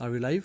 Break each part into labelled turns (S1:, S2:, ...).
S1: Are we live?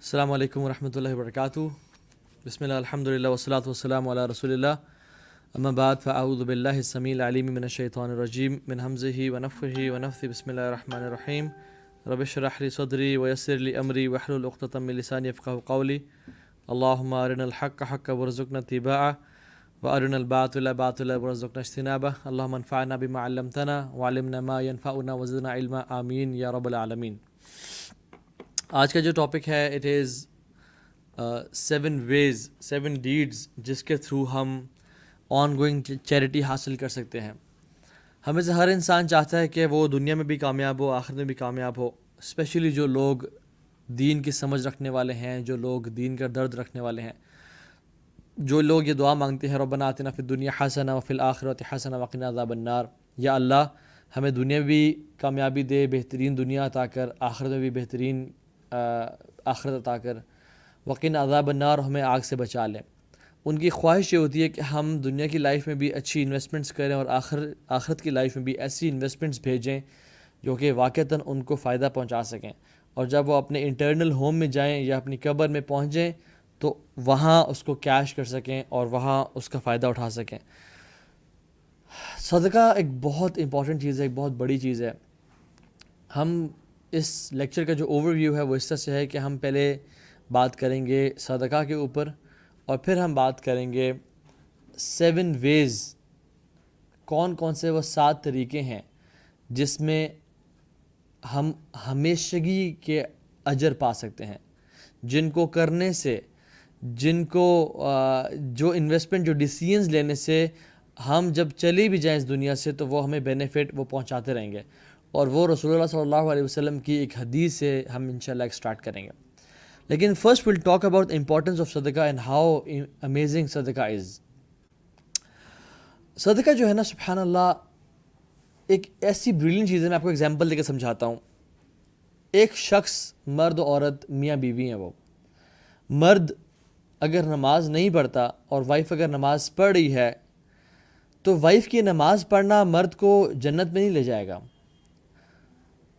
S1: السلام عليكم ورحمة الله وبركاته بسم الله الحمد لله والصلاة والسلام على رسول الله أما بعد فأعوذ بالله السميع العليم من الشيطان الرجيم من همزه ونفخه ونفثه بسم الله الرحمن الرحيم رب اشرح لي صدری ویسر لي امری واحلل عقدۃ من لسانی یفقهوا قولی اللهم ارنا الحق حقا وارزقنا اتباعه وارنا الباطل باطلا وارزقنا اجتنابه. اللهم انفعنا بما علمتنا وعلمنا ما ينفعنا وزدنا علما. آمین یا رب العالمین. آج کا جو ٹاپک ہے it is seven ways seven deeds جس کے تھرو ہم آن گوئنگ چیریٹی حاصل کر سکتے ہیں۔ ہمیں سے ہر انسان چاہتا ہے کہ وہ دنیا میں بھی کامیاب ہو آخر میں بھی کامیاب ہو اسپیشلی جو لوگ دین کی سمجھ رکھنے والے ہیں، جو لوگ دین کا درد رکھنے والے ہیں۔ جو لوگ یہ دعا مانگتے ہیں، ربنا آتنا فی دنیا حسن و فی الآخرت حسن وقن عذاب النار۔ یا اللہ، ہمیں دنیا میں بھی کامیابی دے، بہترین دنیا عطا کر، آخرت میں بھی بہترین آخرت عطا کر۔ وقن عذاب النار، ہمیں آگ سے بچا لیں ان کی خواہش یہ ہوتی ہے کہ ہم دنیا کی لائف میں بھی اچھی انویسٹمنٹس کریں اور آخر آخرت کی لائف میں بھی ایسی انویسٹمنٹس بھیجیں جو کہ واقعتاً ان کو فائدہ پہنچا سکیں۔ اور جب وہ اپنے انٹرنل ہوم میں جائیں یا اپنی قبر میں پہنچیں تو وہاں اس کو کیش کر سکیں اور وہاں اس کا فائدہ اٹھا سکیں۔ صدقہ ایک بہت امپورٹنٹ چیز ہے، ایک بہت بڑی چیز ہے۔ ہم اس لیکچر کا جو اوور ویو ہے وہ اس طرح سے ہے کہ ہم پہلے بات کریں گے صدقہ کے اوپر۔ اور پھر ہم بات کریں گے سیون ویز کون کون سے وہ سات طریقے ہیں جس میں ہم ہمیشگی کے اجر پا سکتے ہیں۔ جن کو کرنے سے، جن کو جو انویسٹمنٹ جو ڈیسیزنز لینے سے ہم جب چلی بھی جائیں اس دنیا سے تو وہ ہمیں بینیفٹ وہ پہنچاتے رہیں گے۔ اور وہ رسول اللہ صلی اللہ علیہ وسلم کی ایک حدیث سے ہم انشاءاللہ ایک سٹارٹ کریں گے۔ لیکن first will talk about importance of صدقہ اینڈ ہاؤ امیزنگ صدقہ از صدقہ جو ہے نا سبحان اللہ ایک ایسی بریلین چیز ہے، میں آپ کو ایگزامپل دے کے سمجھاتا ہوں۔ ایک شخص، مرد و عورت، میاں بیوی ہیں وہ۔ مرد اگر نماز نہیں پڑھتا اور وائف اگر نماز پڑھ رہی ہے، تو وائف کی نماز پڑھنا مرد کو جنت میں نہیں لے جائے گا۔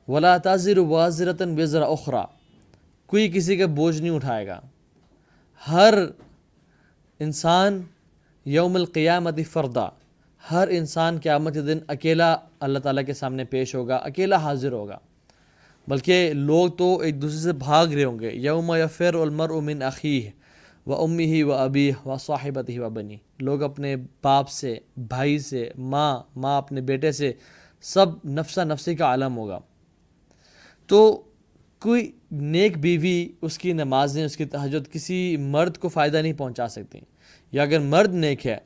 S1: ولا تاضر واضرتاً وزرا اخرا کوئی کسی کا بوجھ نہیں اٹھائے گا۔ ہر انسان یوم القیامت فردہ ہر انسان قیامت دن اکیلا اللہ تعالیٰ کے سامنے پیش ہوگا، اکیلا حاضر ہوگا۔ بلکہ لوگ تو ایک دوسرے سے بھاگ رہے ہوں گے۔ یوم یفر المر من عقیح و امی ہی و ابی و صاحبت ہی و بنی لوگ اپنے باپ سے، بھائی سے، ماں ماں اپنے بیٹے سے سب نفسہ نفسی کا عالم ہوگا۔ تو کوئی نیک بیوی اس کی نمازیں، اس کی تہجد کسی مرد کو فائدہ نہیں پہنچا سکتی۔ یا اگر مرد نیک ہے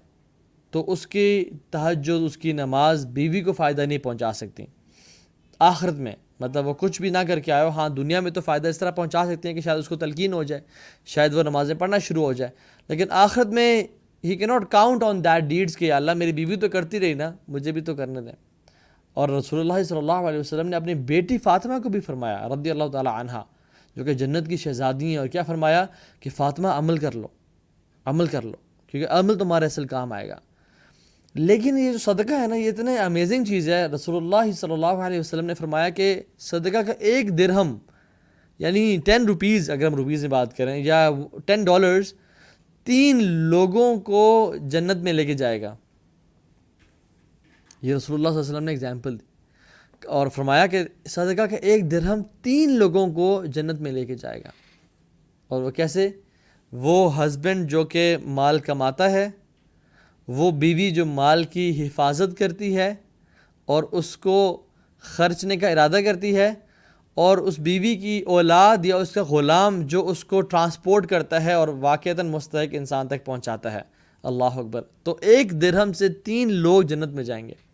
S1: تو اس کی تہجد، اس کی نماز بیوی کو فائدہ نہیں پہنچا سکتی۔ آخرت میں مطلب وہ کچھ بھی نہ کر کے آئے ہو ہاں دنیا میں تو فائدہ اس طرح پہنچا سکتے ہیں کہ شاید اس کو تلقین ہو جائے، شاید وہ نمازیں پڑھنا شروع ہو جائے۔ لیکن آخرت میں ہی کی not count on that deeds کہ اللہ میری بیوی تو کرتی رہی نا، مجھے بھی تو کرنے دیں۔ اور رسول اللہ صلی اللہ علیہ وسلم نے اپنی بیٹی فاطمہ کو بھی فرمایا، رضی اللہ تعالیٰ عنہ، جو کہ جنت کی شہزادی ہیں، اور کیا فرمایا کہ فاطمہ عمل کر لو، عمل کر لو، کیونکہ عمل تمہارے اصل کام آئے گا۔ لیکن یہ جو صدقہ ہے نا، یہ اتنے امیزنگ چیز ہے۔ رسول اللہ صلی اللہ علیہ وسلم نے فرمایا کہ صدقہ کا ایک درہم یعنی ٹین روپیز اگر ہم روپیز میں بات کریں، یا ٹین ڈالرز تین لوگوں کو جنت میں لے کے جائے گا۔ یہ رسول اللہ صلی اللہ علیہ وسلم نے اگزامپل دی۔ اور فرمایا کہ صدقہ کا ایک درہم تین لوگوں کو جنت میں لے کے جائے گا۔ اور وہ کیسے؟ وہ ہسبینڈ جو کہ مال کماتا ہے، وہ بیوی جو مال کی حفاظت کرتی ہے اور اس کو خرچنے کا ارادہ کرتی ہے اور اس بیوی کی اولاد یا اس کا غلام جو اس کو ٹرانسپورٹ کرتا ہے اور واقعتاً مستحق انسان تک پہنچاتا ہے۔ اللہ اکبر۔ تو ایک درہم سے تین لوگ جنت میں جائیں گے۔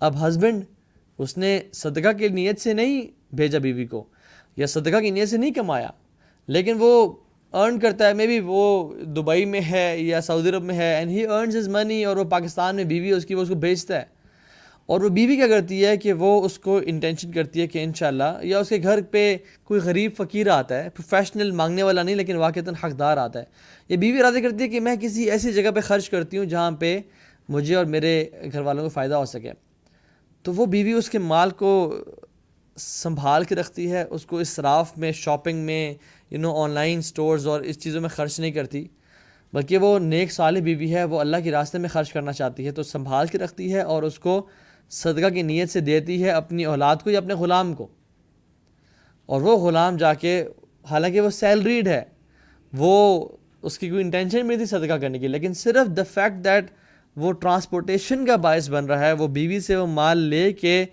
S1: اب ہسبینڈ اس نے صدقہ کی نیت سے نہیں بھیجا بیوی کو، یا صدقہ کی نیت سے نہیں کمایا، لیکن وہ ارن کرتا ہے مے بی وہ دبئی میں ہے یا سعودی عرب میں ہے اینڈ ہی ارنز از منی اور وہ پاکستان میں بیوی اس کی وہ اس کو بھیجتا ہے۔ اور وہ بیوی کیا کرتی ہے کہ وہ اس کو انٹینشن کرتی ہے کہ انشاءاللہ یا اس کے گھر پہ کوئی غریب فقیر آتا ہے پروفیشنل مانگنے والا نہیں، لیکن واقعتاً حقدار آتا ہے۔ یہ بیوی ارادہ کرتی ہے کہ میں کسی ایسی جگہ پہ خرچ کرتی ہوں جہاں پہ مجھے اور میرے گھر والوں کو فائدہ ہو سکے۔ تو وہ بیوی اس کے مال کو سنبھال کے رکھتی ہے، اس کو اسراف میں شاپنگ میں you know online stores اور اس چیزوں میں خرچ نہیں کرتی۔ بلکہ وہ نیک صالح بیوی ہے، وہ اللہ کے راستے میں خرچ کرنا چاہتی ہے، تو سنبھال کے رکھتی ہے اور اس کو صدقہ کی نیت سے دیتی ہے اپنی اولاد کو یا اپنے غلام کو۔ اور وہ غلام جا کے، حالانکہ وہ سیلریڈ ہے، وہ اس کی کوئی انٹینشن بھی تھی صدقہ کرنے کی، لیکن صرف دا فیکٹ دیٹ وہ ٹرانسپورٹیشن کا باعث بن رہا ہے، وہ بیوی سے وہ مال لے کے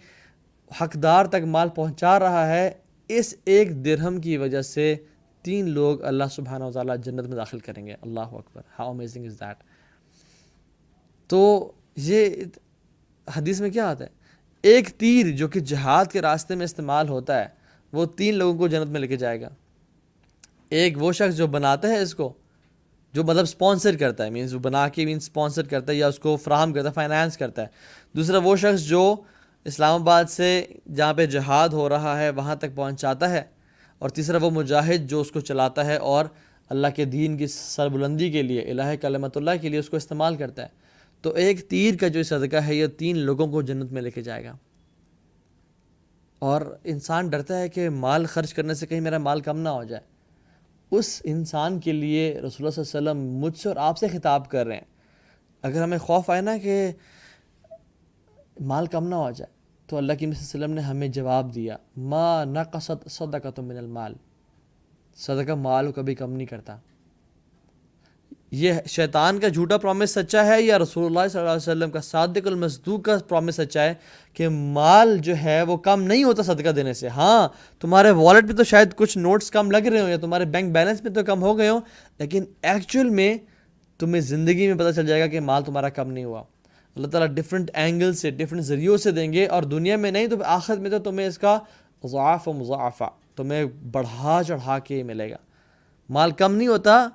S1: حقدار تک مال پہنچا رہا ہے۔ اس ایک درہم کی وجہ سے تین لوگ اللہ سبحانہ و تعالیٰ جنت میں داخل کریں گے۔ اللہ اکبر ہاؤ امیزنگ از دیٹ تو یہ حدیث میں کیا آتا ہے؟ ایک تیر جو کہ جہاد کے راستے میں استعمال ہوتا ہے، وہ تین لوگوں کو جنت میں لے کے جائے گا۔ ایک وہ شخص جو بناتا ہے اس کو جو مطلب اسپانسر کرتا ہے مینس وہ بنا کے مینس اسپانسر کرتا ہے یا اس کو فراہم کرتا ہے فائنانس کرتا ہے۔ دوسرا وہ شخص جو اسلام آباد سے جہاں پہ جہاد ہو رہا ہے، وہاں تک پہنچاتا ہے۔ اور تیسرا وہ مجاہد جو اس کو چلاتا ہے اور اللہ کے دین کی سربلندی کے لیے، الہ کلمت اللہ کے لیے اس کو استعمال کرتا ہے۔ تو ایک تیر کا جو صدقہ ہے، یہ تین لوگوں کو جنت میں لے کے جائے گا۔ اور انسان ڈرتا ہے کہ مال خرچ کرنے سے کہیں میرا مال کم نہ ہو جائے۔ اس انسان کے لیے رسول اللہ صلی اللہ علیہ وسلم مجھ سے اور آپ سے خطاب کر رہے ہیں۔ اگر ہمیں خوف آئے نا کہ مال کم نہ ہو جائے، تو اللہ کی علیہ وسلم نے ہمیں جواب دیا، ما نقصت صدقہ تو من المال۔ صدقہ مال کو کبھی کم نہیں کرتا۔ یہ شیطان کا جھوٹا پرومس سچا ہے یا رسول اللہ صلی اللہ علیہ وسلم کا صادق المصدوق کا پرومس سچا ہے کہ مال جو ہے وہ کم نہیں ہوتا صدقہ دینے سے؟ ہاں تمہارے والٹ پہ تو شاید کچھ نوٹس کم لگ رہے ہوں یا تمہارے بینک بیلنس پہ تو کم ہو گئے ہوں، لیکن ایکچوئل میں تمہیں زندگی میں پتہ چل جائے گا کہ مال تمہارا کم نہیں ہوا۔ اللہ تعالیٰ ڈفرینٹ اینگل سے ڈفرینٹ ذریعوں سے دیں گے اور دنیا میں نہیں، تو آخر میں تو تمہیں اس کا ضعاف و مضاعفہ، تمہیں بڑھا چڑھا کے ملے گا۔ مال کم نہیں ہوتا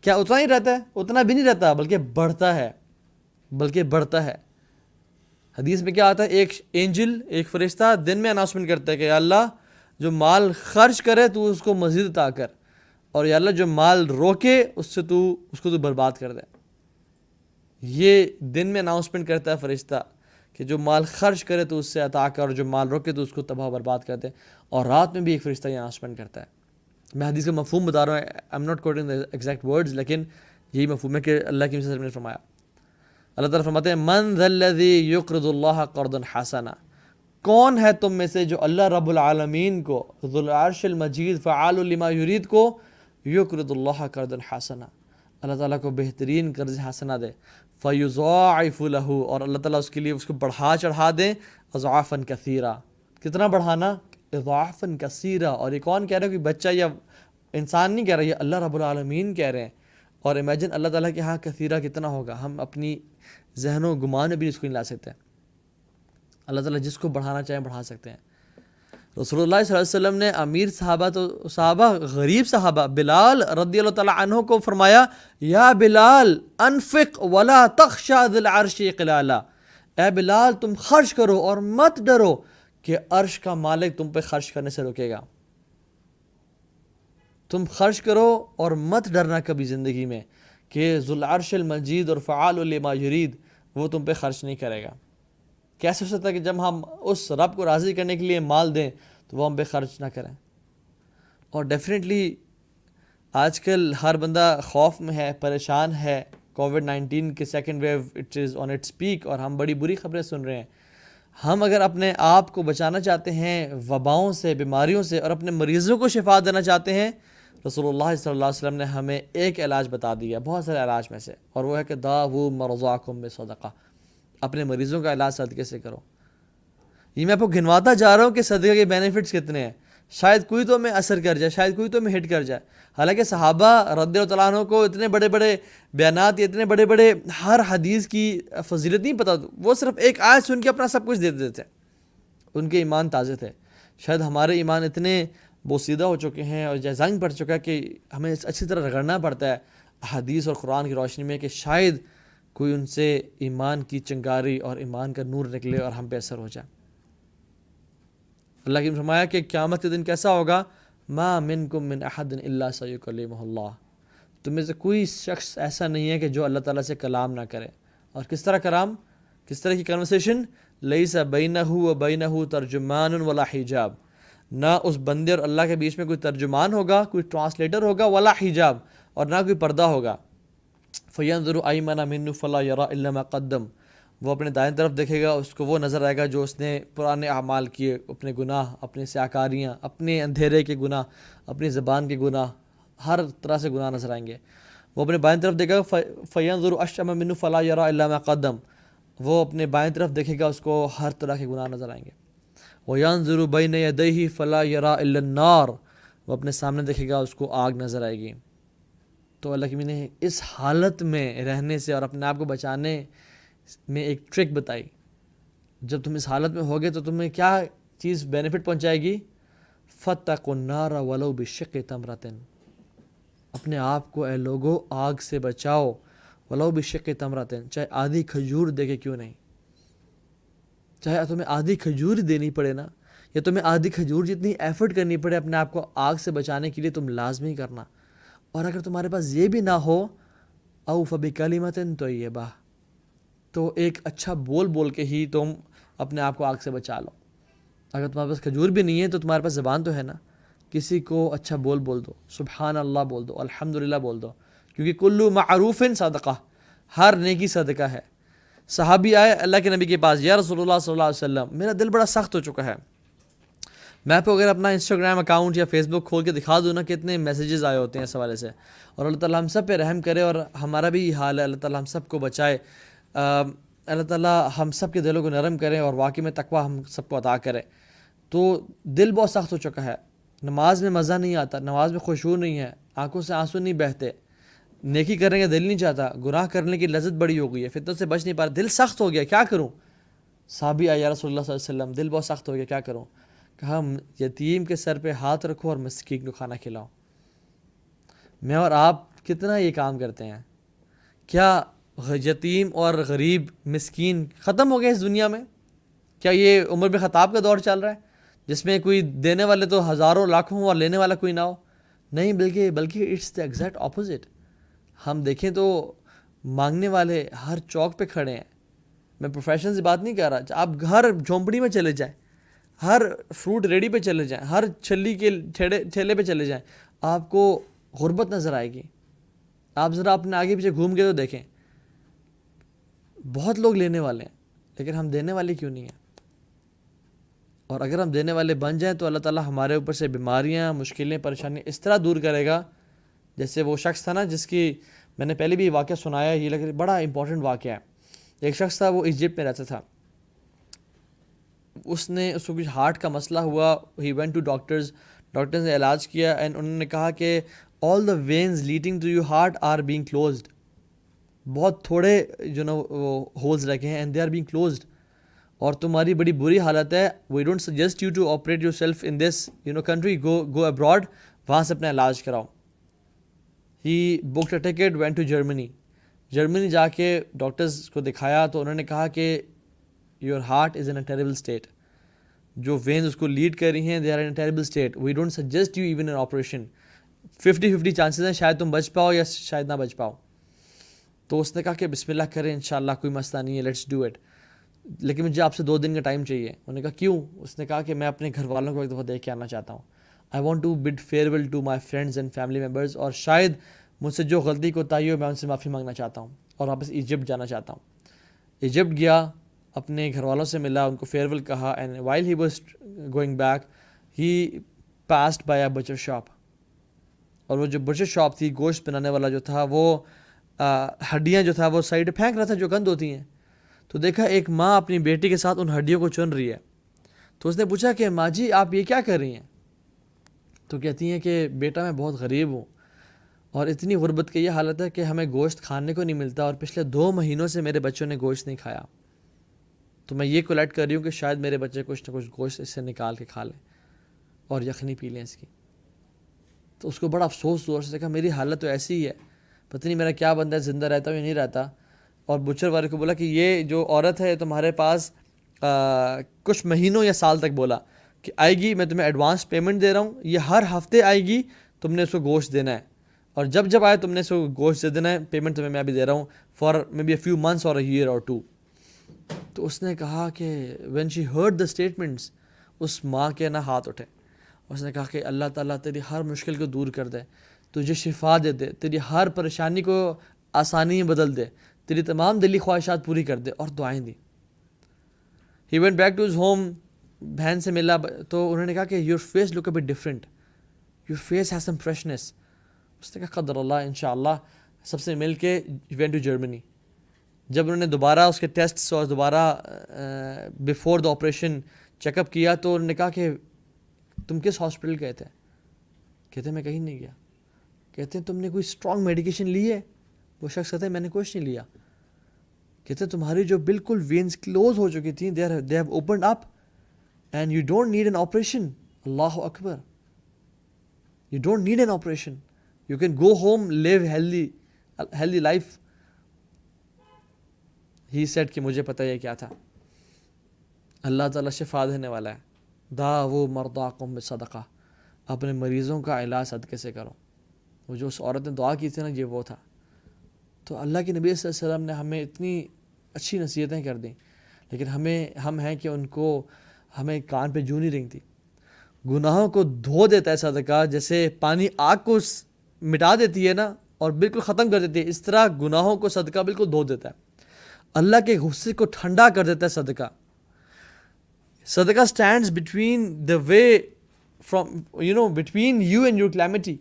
S1: کیا اتنا ہی رہتا ہے؟ اتنا بھی نہیں رہتا، بلکہ بڑھتا ہے، بلکہ بڑھتا ہے۔ حدیث میں کیا آتا ہے؟ ایک اینجل ایک فرشتہ دن میں اناؤنسمنٹ کرتا ہے کہ اللہ، جو مال خرچ کرے تو اس کو مزید عطا کر، اور یا اللہ، جو مال روکے اس سے تو، اس کو تو برباد کر دے۔ یہ دن میں اناؤنسمنٹ کرتا ہے فرشتہ کہ جو مال خرچ کرے تو اس سے عطا کر، اور جو مال روکے تو اس کو تباہ برباد کر دے۔ اور رات میں بھی ایک فرشتہ یہ اناؤنسمنٹ کرتا ہے۔ میں حدیث کا مفہوم بتا رہا ہوں I am not quoting the exact words لیکن یہی مفہوم ہے کہ اللہ کی وسلم نے فرمایا۔ اللہ تعالیٰ فرماتے ہیں، من ذلذی یقرض اللہ قرض حسنا۔ کون ہے تم میں سے جو اللہ رب العالمین کو، ذو العرش المجید، فعال لما یرید کو یقرض اللہ قرض حسنا۔ اللہ تعالیٰ کو بہترین قرض حسنا دے۔ فیضاعف له اور اللہ تعالیٰ اس کے لیے اس کو بڑھا چڑھا دیں اضعافا کثیرہ۔ کتنا بڑھانا؟ اضعافا کثیرہ اور یہ کون کہہ رہا ہے کہ بچہ یا انسان نہیں کہہ رہا، یہ اللہ رب العالمین کہہ رہے ہیں۔ اور امیجن اللہ تعالیٰ کے ہاں کثیرہ کتنا ہوگا، ہم اپنی ذہن و گمان بھی اس کو نہیں لا سکتے۔ اللہ تعالیٰ جس کو بڑھانا چاہیں بڑھا سکتے ہیں۔ رسول اللہ صلی اللہ علیہ وسلم نے امیر صحابہ تو صحابہ، غریب صحابہ بلال رضی اللہ تعالیٰ عنہ کو فرمایا، یا بلال، انفق ولا تخشا ذی العرش قلالا اے بلال، تم خرچ کرو اور مت ڈرو۔ کہ عرش کا مالک تم پہ خرچ کرنے سے روکے گا۔ تم خرچ کرو اور مت ڈرنا کبھی زندگی میں کہ ذو العرش المجید اور فعال لما یرید وہ تم پہ خرچ نہیں کرے گا۔ کیسے ہو سکتا ہے کہ جب ہم اس رب کو راضی کرنے کے لیے مال دیں تو وہ ہم پہ خرچ نہ کریں۔ اور ڈیفینیٹلی آج کل ہر بندہ خوف میں ہے، پریشان ہے۔ کووڈ نائنٹین کے second wave it is on its peak اور ہم بڑی بری خبریں سن رہے ہیں۔ ہم اگر اپنے آپ کو بچانا چاہتے ہیں، وباؤں سے، بیماریوں سے اور اپنے مریضوں کو شفا دینا چاہتے ہیں، رسول اللہ صلی اللہ علیہ وسلم نے ہمیں ایک علاج بتا دیا، بہت سارے علاج میں سے۔ اور وہ ہے کہ دا وہ مرضاکم صدقہ اپنے مریضوں کا علاج صدقے سے کرو۔ یہ میں آپ کو گنواتا جا رہا ہوں کہ صدقے کے بینیفٹس کتنے ہیں۔ شاید کوئی تو میں اثر کر جائے، شاید کوئی تو میں ہٹ کر جائے۔ حالانکہ صحابہ رد اللہ عنہ کو اتنے بڑے بڑے بیانات یا اتنے بڑے بڑے ہر حدیث کی فضیلت نہیں پتہ، وہ صرف ایک آیت سن کے اپنا سب کچھ دے دیتے تھے۔ ان کے ایمان تازے تھے۔ شاید ہمارے ایمان اتنے بوسیدہ ہو چکے ہیں اور زنگ پڑ چکا ہے کہ ہمیں اچھی طرح رگڑنا پڑتا ہے حدیث اور قرآن کی روشنی میں کہ شاید کوئی ان سے ایمان کی چنگاری اور ایمان کا نور نکلے اور ہم پہ اثر ہو جائے۔ اللہ کی فرمایا کہ قیامت کے دن کیسا ہوگا؟ ما من کم من احد اللہ سید اللہ تمہیں سے کوئی شخص ایسا نہیں ہے کہ جو اللہ تعالیٰ سے کلام نہ کرے۔ اور کس طرح کلام؟ کس طرح کی کنورسیشن لئی سا بینہ و بینہ ترجمان ولا حجاب۔ نہ اس بندے اور اللہ کے بیچ میں کوئی ترجمان ہوگا، کوئی ٹرانسلیٹر ہوگا ولا حجاب۔ اور نہ کوئی پردہ ہوگا۔ فیان ضرور آئی منا من فلاں یرا علامہ قدم۔ وہ اپنے دائیں طرف دیکھے گا، اس کو وہ نظر آئے گا جو اس نے پرانے اعمال کیے، اپنے گناہ، اپنے سیاکاریاں، اپنے اندھیرے کے گناہ، اپنی زبان کے گناہ، ہر طرح سے گناہ نظر آئیں گے۔ وہ اپنے بائیں طرف دیکھے گا فیان ضرور اشم من فلاں یرا علامہ قدم۔ وہ اپنے بائیں طرف دیکھے گا، اس کو ہر طرح کے گناہ نظر آئیں گے۔ وہ یان ضرور بین دہی فلاں یرا النار۔ وہ اپنے سامنے دیکھے گا، اس کو آگ نظر آئے گی۔ تو اللہ کی نے اس حالت میں رہنے سے اور اپنے آپ کو بچانے میں ایک ٹرک بتائی۔ جب تم اس حالت میں ہوگے تو تمہیں کیا چیز بینیفٹ پہنچائے گی؟ فتح کو نارا ولو بشق تمرتن اپنے آپ کو اے لوگوں آگ سے بچاؤ۔ ولو بشق تمرتن چاہے آدھی کھجور دے کے کیوں نہیں؟ چاہے تمہیں آدھی کھجور دینی پڑے نا، یا تمہیں آدھی کھجور جتنی ایفرٹ کرنی پڑے اپنے آپ کو آگ سے بچانے کے لیے تم لازمی کرنا۔ اور اگر تمہارے پاس یہ بھی نہ ہو او فبی کلیمتن تو ایک اچھا بول بول کے ہی تم اپنے آپ کو آگ سے بچا لو۔ اگر تمہارے پاس کھجور بھی نہیں ہے تو تمہارے پاس زبان تو ہے نا۔ کسی کو اچھا بول بول دو۔ سبحان اللہ بول دو الحمد بول دو۔ کیونکہ کلو معروف صدقہ، ہر نیکی صدقہ ہے۔ صحابی آئے اللہ کے نبی کے پاس، یا رسول اللہ صلی اللہ علیہ وسلم، میرا دل بڑا سخت ہو چکا ہے۔ میں آپ کو اگر اپنا انسٹاگرام اکاؤنٹ یا فیس بک کھول کے دکھا دوں نا کتنے میسیجز آئے ہوتے ہیں اس حوالے سے۔ اور اللہ تعالیٰ ہم سب پہ رحم کرے اور ہمارا بھی یہ حال ہے، اللہ تعالیٰ ہم سب کو بچائے۔ اللہ تعالیٰ ہم سب کے دلوں کو نرم کرے اور واقعی میں تقوی ہم سب کو عطا کرے۔ تو دل بہت سخت ہو چکا ہے۔ نماز میں مزہ نہیں آتا، نماز میں خوشبو نہیں ہے، آنکھوں سے آنسو نہیں بہتے۔ نیکی کرنے کا دل نہیں چاہتا، گناہ کرنے کی لذت بڑی ہو گئی ہے، فطرت سے بچ نہیں پا رہا، دل سخت ہو گیا، کیا کروں؟ صحابی آیا رسول اللہ صلی اللہ علیہ وسلم، دل بہت سخت ہو گیا، کیا کروں؟ کہا یتیم کے سر پہ ہاتھ رکھو اور مسکین کو کھانا کھلاؤ۔ میں اور آپ کتنا یہ کام کرتے ہیں۔ کیا یتیم اور غریب مسکین ختم ہو گئے اس دنیا میں۔ کیا یہ عمر میں خطاب کا دور چل رہا ہے؟ جس میں کوئی دینے والے تو ہزاروں لاکھوں ہوں اور لینے والا کوئی نہ ہو۔ نہیں، بلکہ بلکہ اٹس دا ایگزیکٹ اپوزٹ ہم دیکھیں تو مانگنے والے ہر چوک پہ کھڑے ہیں۔ میں پروفیشن سے بات نہیں کر رہا۔ آپ ہر جھونپڑی میں چلے جائیں۔ ہر فروٹ ریڈی پہ چلے جائیں۔ ہر چھلی کے ٹھیلے ٹھیلے پہ چلے جائیں۔ آپ کو غربت نظر آئے گی۔ آپ ذرا اپنے آگے پیچھے گھوم کے تو دیکھیں۔ بہت لوگ لینے والے ہیں، لیکن ہم دینے والے کیوں نہیں ہیں؟ اور اگر ہم دینے والے بن جائیں تو اللہ تعالیٰ ہمارے اوپر سے بیماریاں، مشکلیں، پریشانیاں اس طرح دور کرے گا، جیسے وہ شخص تھا نا، جس کی میں نے پہلے بھی واقعہ سنایا یہ لگ بڑا امپورٹنٹ واقعہ ہے۔ ایک شخص تھا، وہ ایجپٹ میں رہتا تھا۔ اس نے، اس کو کچھ ہارٹ کا مسئلہ ہوا۔ He went to doctors doctors نے علاج کیا اینڈ انہوں نے کہا کہ all the veins leading to you heart are being closed بہت تھوڑے جو نا وہ ہولز رکھے ہیں and they are being closed اور تمہاری بڑی بری حالت ہے we don't suggest you to operate yourself in this you know country go go abroad وہاں سے اپنا علاج کراؤ. He book a ticket when to Germany Germany جا کے ڈاکٹرز کو دکھایا تو انہوں نے کہا کہ your heart is in a terrible state جو وینز اس کو لیڈ کر رہی ہیں they are in terrible state we don't suggest you even an operation fifty fifty chances ہیں، شاید تم بچ پاؤ یا شاید نہ بچ پاؤ. تو اس نے کہا کہ بسم اللہ کریں ان شاء اللہ کوئی مسئلہ نہیں ہے لیٹس ڈو اٹ لیکن مجھے آپ سے دو دن کا ٹائم چاہیے۔ انہوں نے کہا، کیوں؟ اس نے کہا کہ میں اپنے گھر والوں کو ایک دفعہ دیکھ کے آنا چاہتا ہوں۔ I want to bid farewell to my friends and family members اور شاید مجھ سے جو غلطی کو تائی ہو، میں ان سے معافی مانگنا چاہتا ہوں۔ اور واپس ایجپٹ جانا چاہتا ہوں۔ ایجپٹ گیا، اپنے گھر والوں سے ملا، ان کو فیئر ویل کہا and while he was going back he passed by a butcher shop اور وہ جو بچر شاپ تھی، گوشت بنانے والا جو تھا، وہ ہڈیاں جو تھا وہ سائڈ پھینک رہا تھا جو گند ہوتی ہیں۔ تو دیکھا، ایک ماں اپنی بیٹی کے ساتھ ان ہڈیوں کو چن رہی ہے۔ تو اس نے پوچھا کہ ماں جی آپ یہ کیا کر رہی ہیں؟ تو کہتی ہیں کہ بیٹا، میں بہت غریب ہوں۔ اور اتنی غربت کی یہ حالت ہے کہ ہمیں گوشت کھانے کو نہیں ملتا اور پچھلے دو مہینوں سے میرے بچوں نے گوشت نہیں کھایا۔ تو میں یہ کولیکٹ کر رہی ہوں کہ شاید میرے بچے کچھ نہ کچھ گوشت اس سے نکال کے کھا لیں اور یخنی پی لیں اس کی۔ تو اس کو بڑا افسوس ہوا، اس نے کہا، میری حالت تو ایسی ہی ہے۔ پتہ نہیں میرا کیا بندہ ہے زندہ رہتا ہوں یا نہیں رہتا۔ اور بچر والے کو بولا کہ یہ جو عورت ہے تمہارے پاس کچھ مہینوں یا سال تک بولا کہ آئے گی، میں تمہیں ایڈوانس پیمنٹ دے رہا ہوں، یہ ہر ہفتے آئے گی، تم نے اس کو گوشت دینا ہے۔ اور جب جب آئے تم نے اس کو گوشت دے دینا ہے پیمنٹ تمہیں میں بھی دے رہا ہوں for maybe a few months اور اے ایئر اور ٹو تو اس نے کہا کہ when she heard the statements اس ماں کے نہ ہاتھ اٹھے۔ اس نے کہا کہ اللہ تعالیٰ تیری ہر مشکل کو دور کر دے۔ تجھے شفا دے دے، تیری ہر پریشانی کو آسانی میں بدل دے، تیری تمام دلی خواہشات پوری کر دے اور دعائیں دی he went back to his home بہن سے ملا، تو انہوں نے کہا کہ your face look a bit different your face has some freshness اس نے کہا، قدر اللہ ان شاء اللہ سب سے مل کے وین ٹو جرمنی جب انہوں نے دوبارہ اس کے ٹیسٹس اور دوبارہ before the operation check up کیا، تو انہوں نے کہا کہ تم کس ہاسپٹل گئے تھے؟ کہتے میں کہیں نہیں گیا۔ کہتے ہیں تم نے کوئی اسٹرانگ میڈیکیشن لی ہے؟ وہ شخص کہتے ہیں میں نے کچھ نہیں لیا۔ کہتے ہیں، تمہاری جو بالکل وینس کلوز ہو چکی تھیں they they have opened up and you don't need an operation Allah Akbar you don't need an operation you can go home live healthy healthy life he said کہ مجھے پتہ یہ کیا تھا۔ اللہ تعالیٰ شفا دینے والا ہے۔ دا وہ مردا قم صدقہ اپنے مریضوں کا علاج صدقے سے کرو۔ وہ جو اس عورت نے دعا کی تھی نا، یہ وہ تھا۔ تو اللہ کی نبی صلی اللہ علیہ وسلم نے ہمیں اتنی اچھی نصیحتیں کر دیں۔ لیکن ہمیں، ہم ہیں کہ ان کو ہمیں کان پہ جو نہیں رنگ تھی گناہوں کو دھو دیتا ہے صدقہ، جیسے پانی آگ کو مٹا دیتی ہے نا، اور بالکل ختم کر دیتی ہے۔ اس طرح گناہوں کو صدقہ بالکل دھو دیتا ہے۔ اللہ کے غصے کو ٹھنڈا کر دیتا ہے صدقہ۔ صدقہ stands between the way from you know between you and your calamity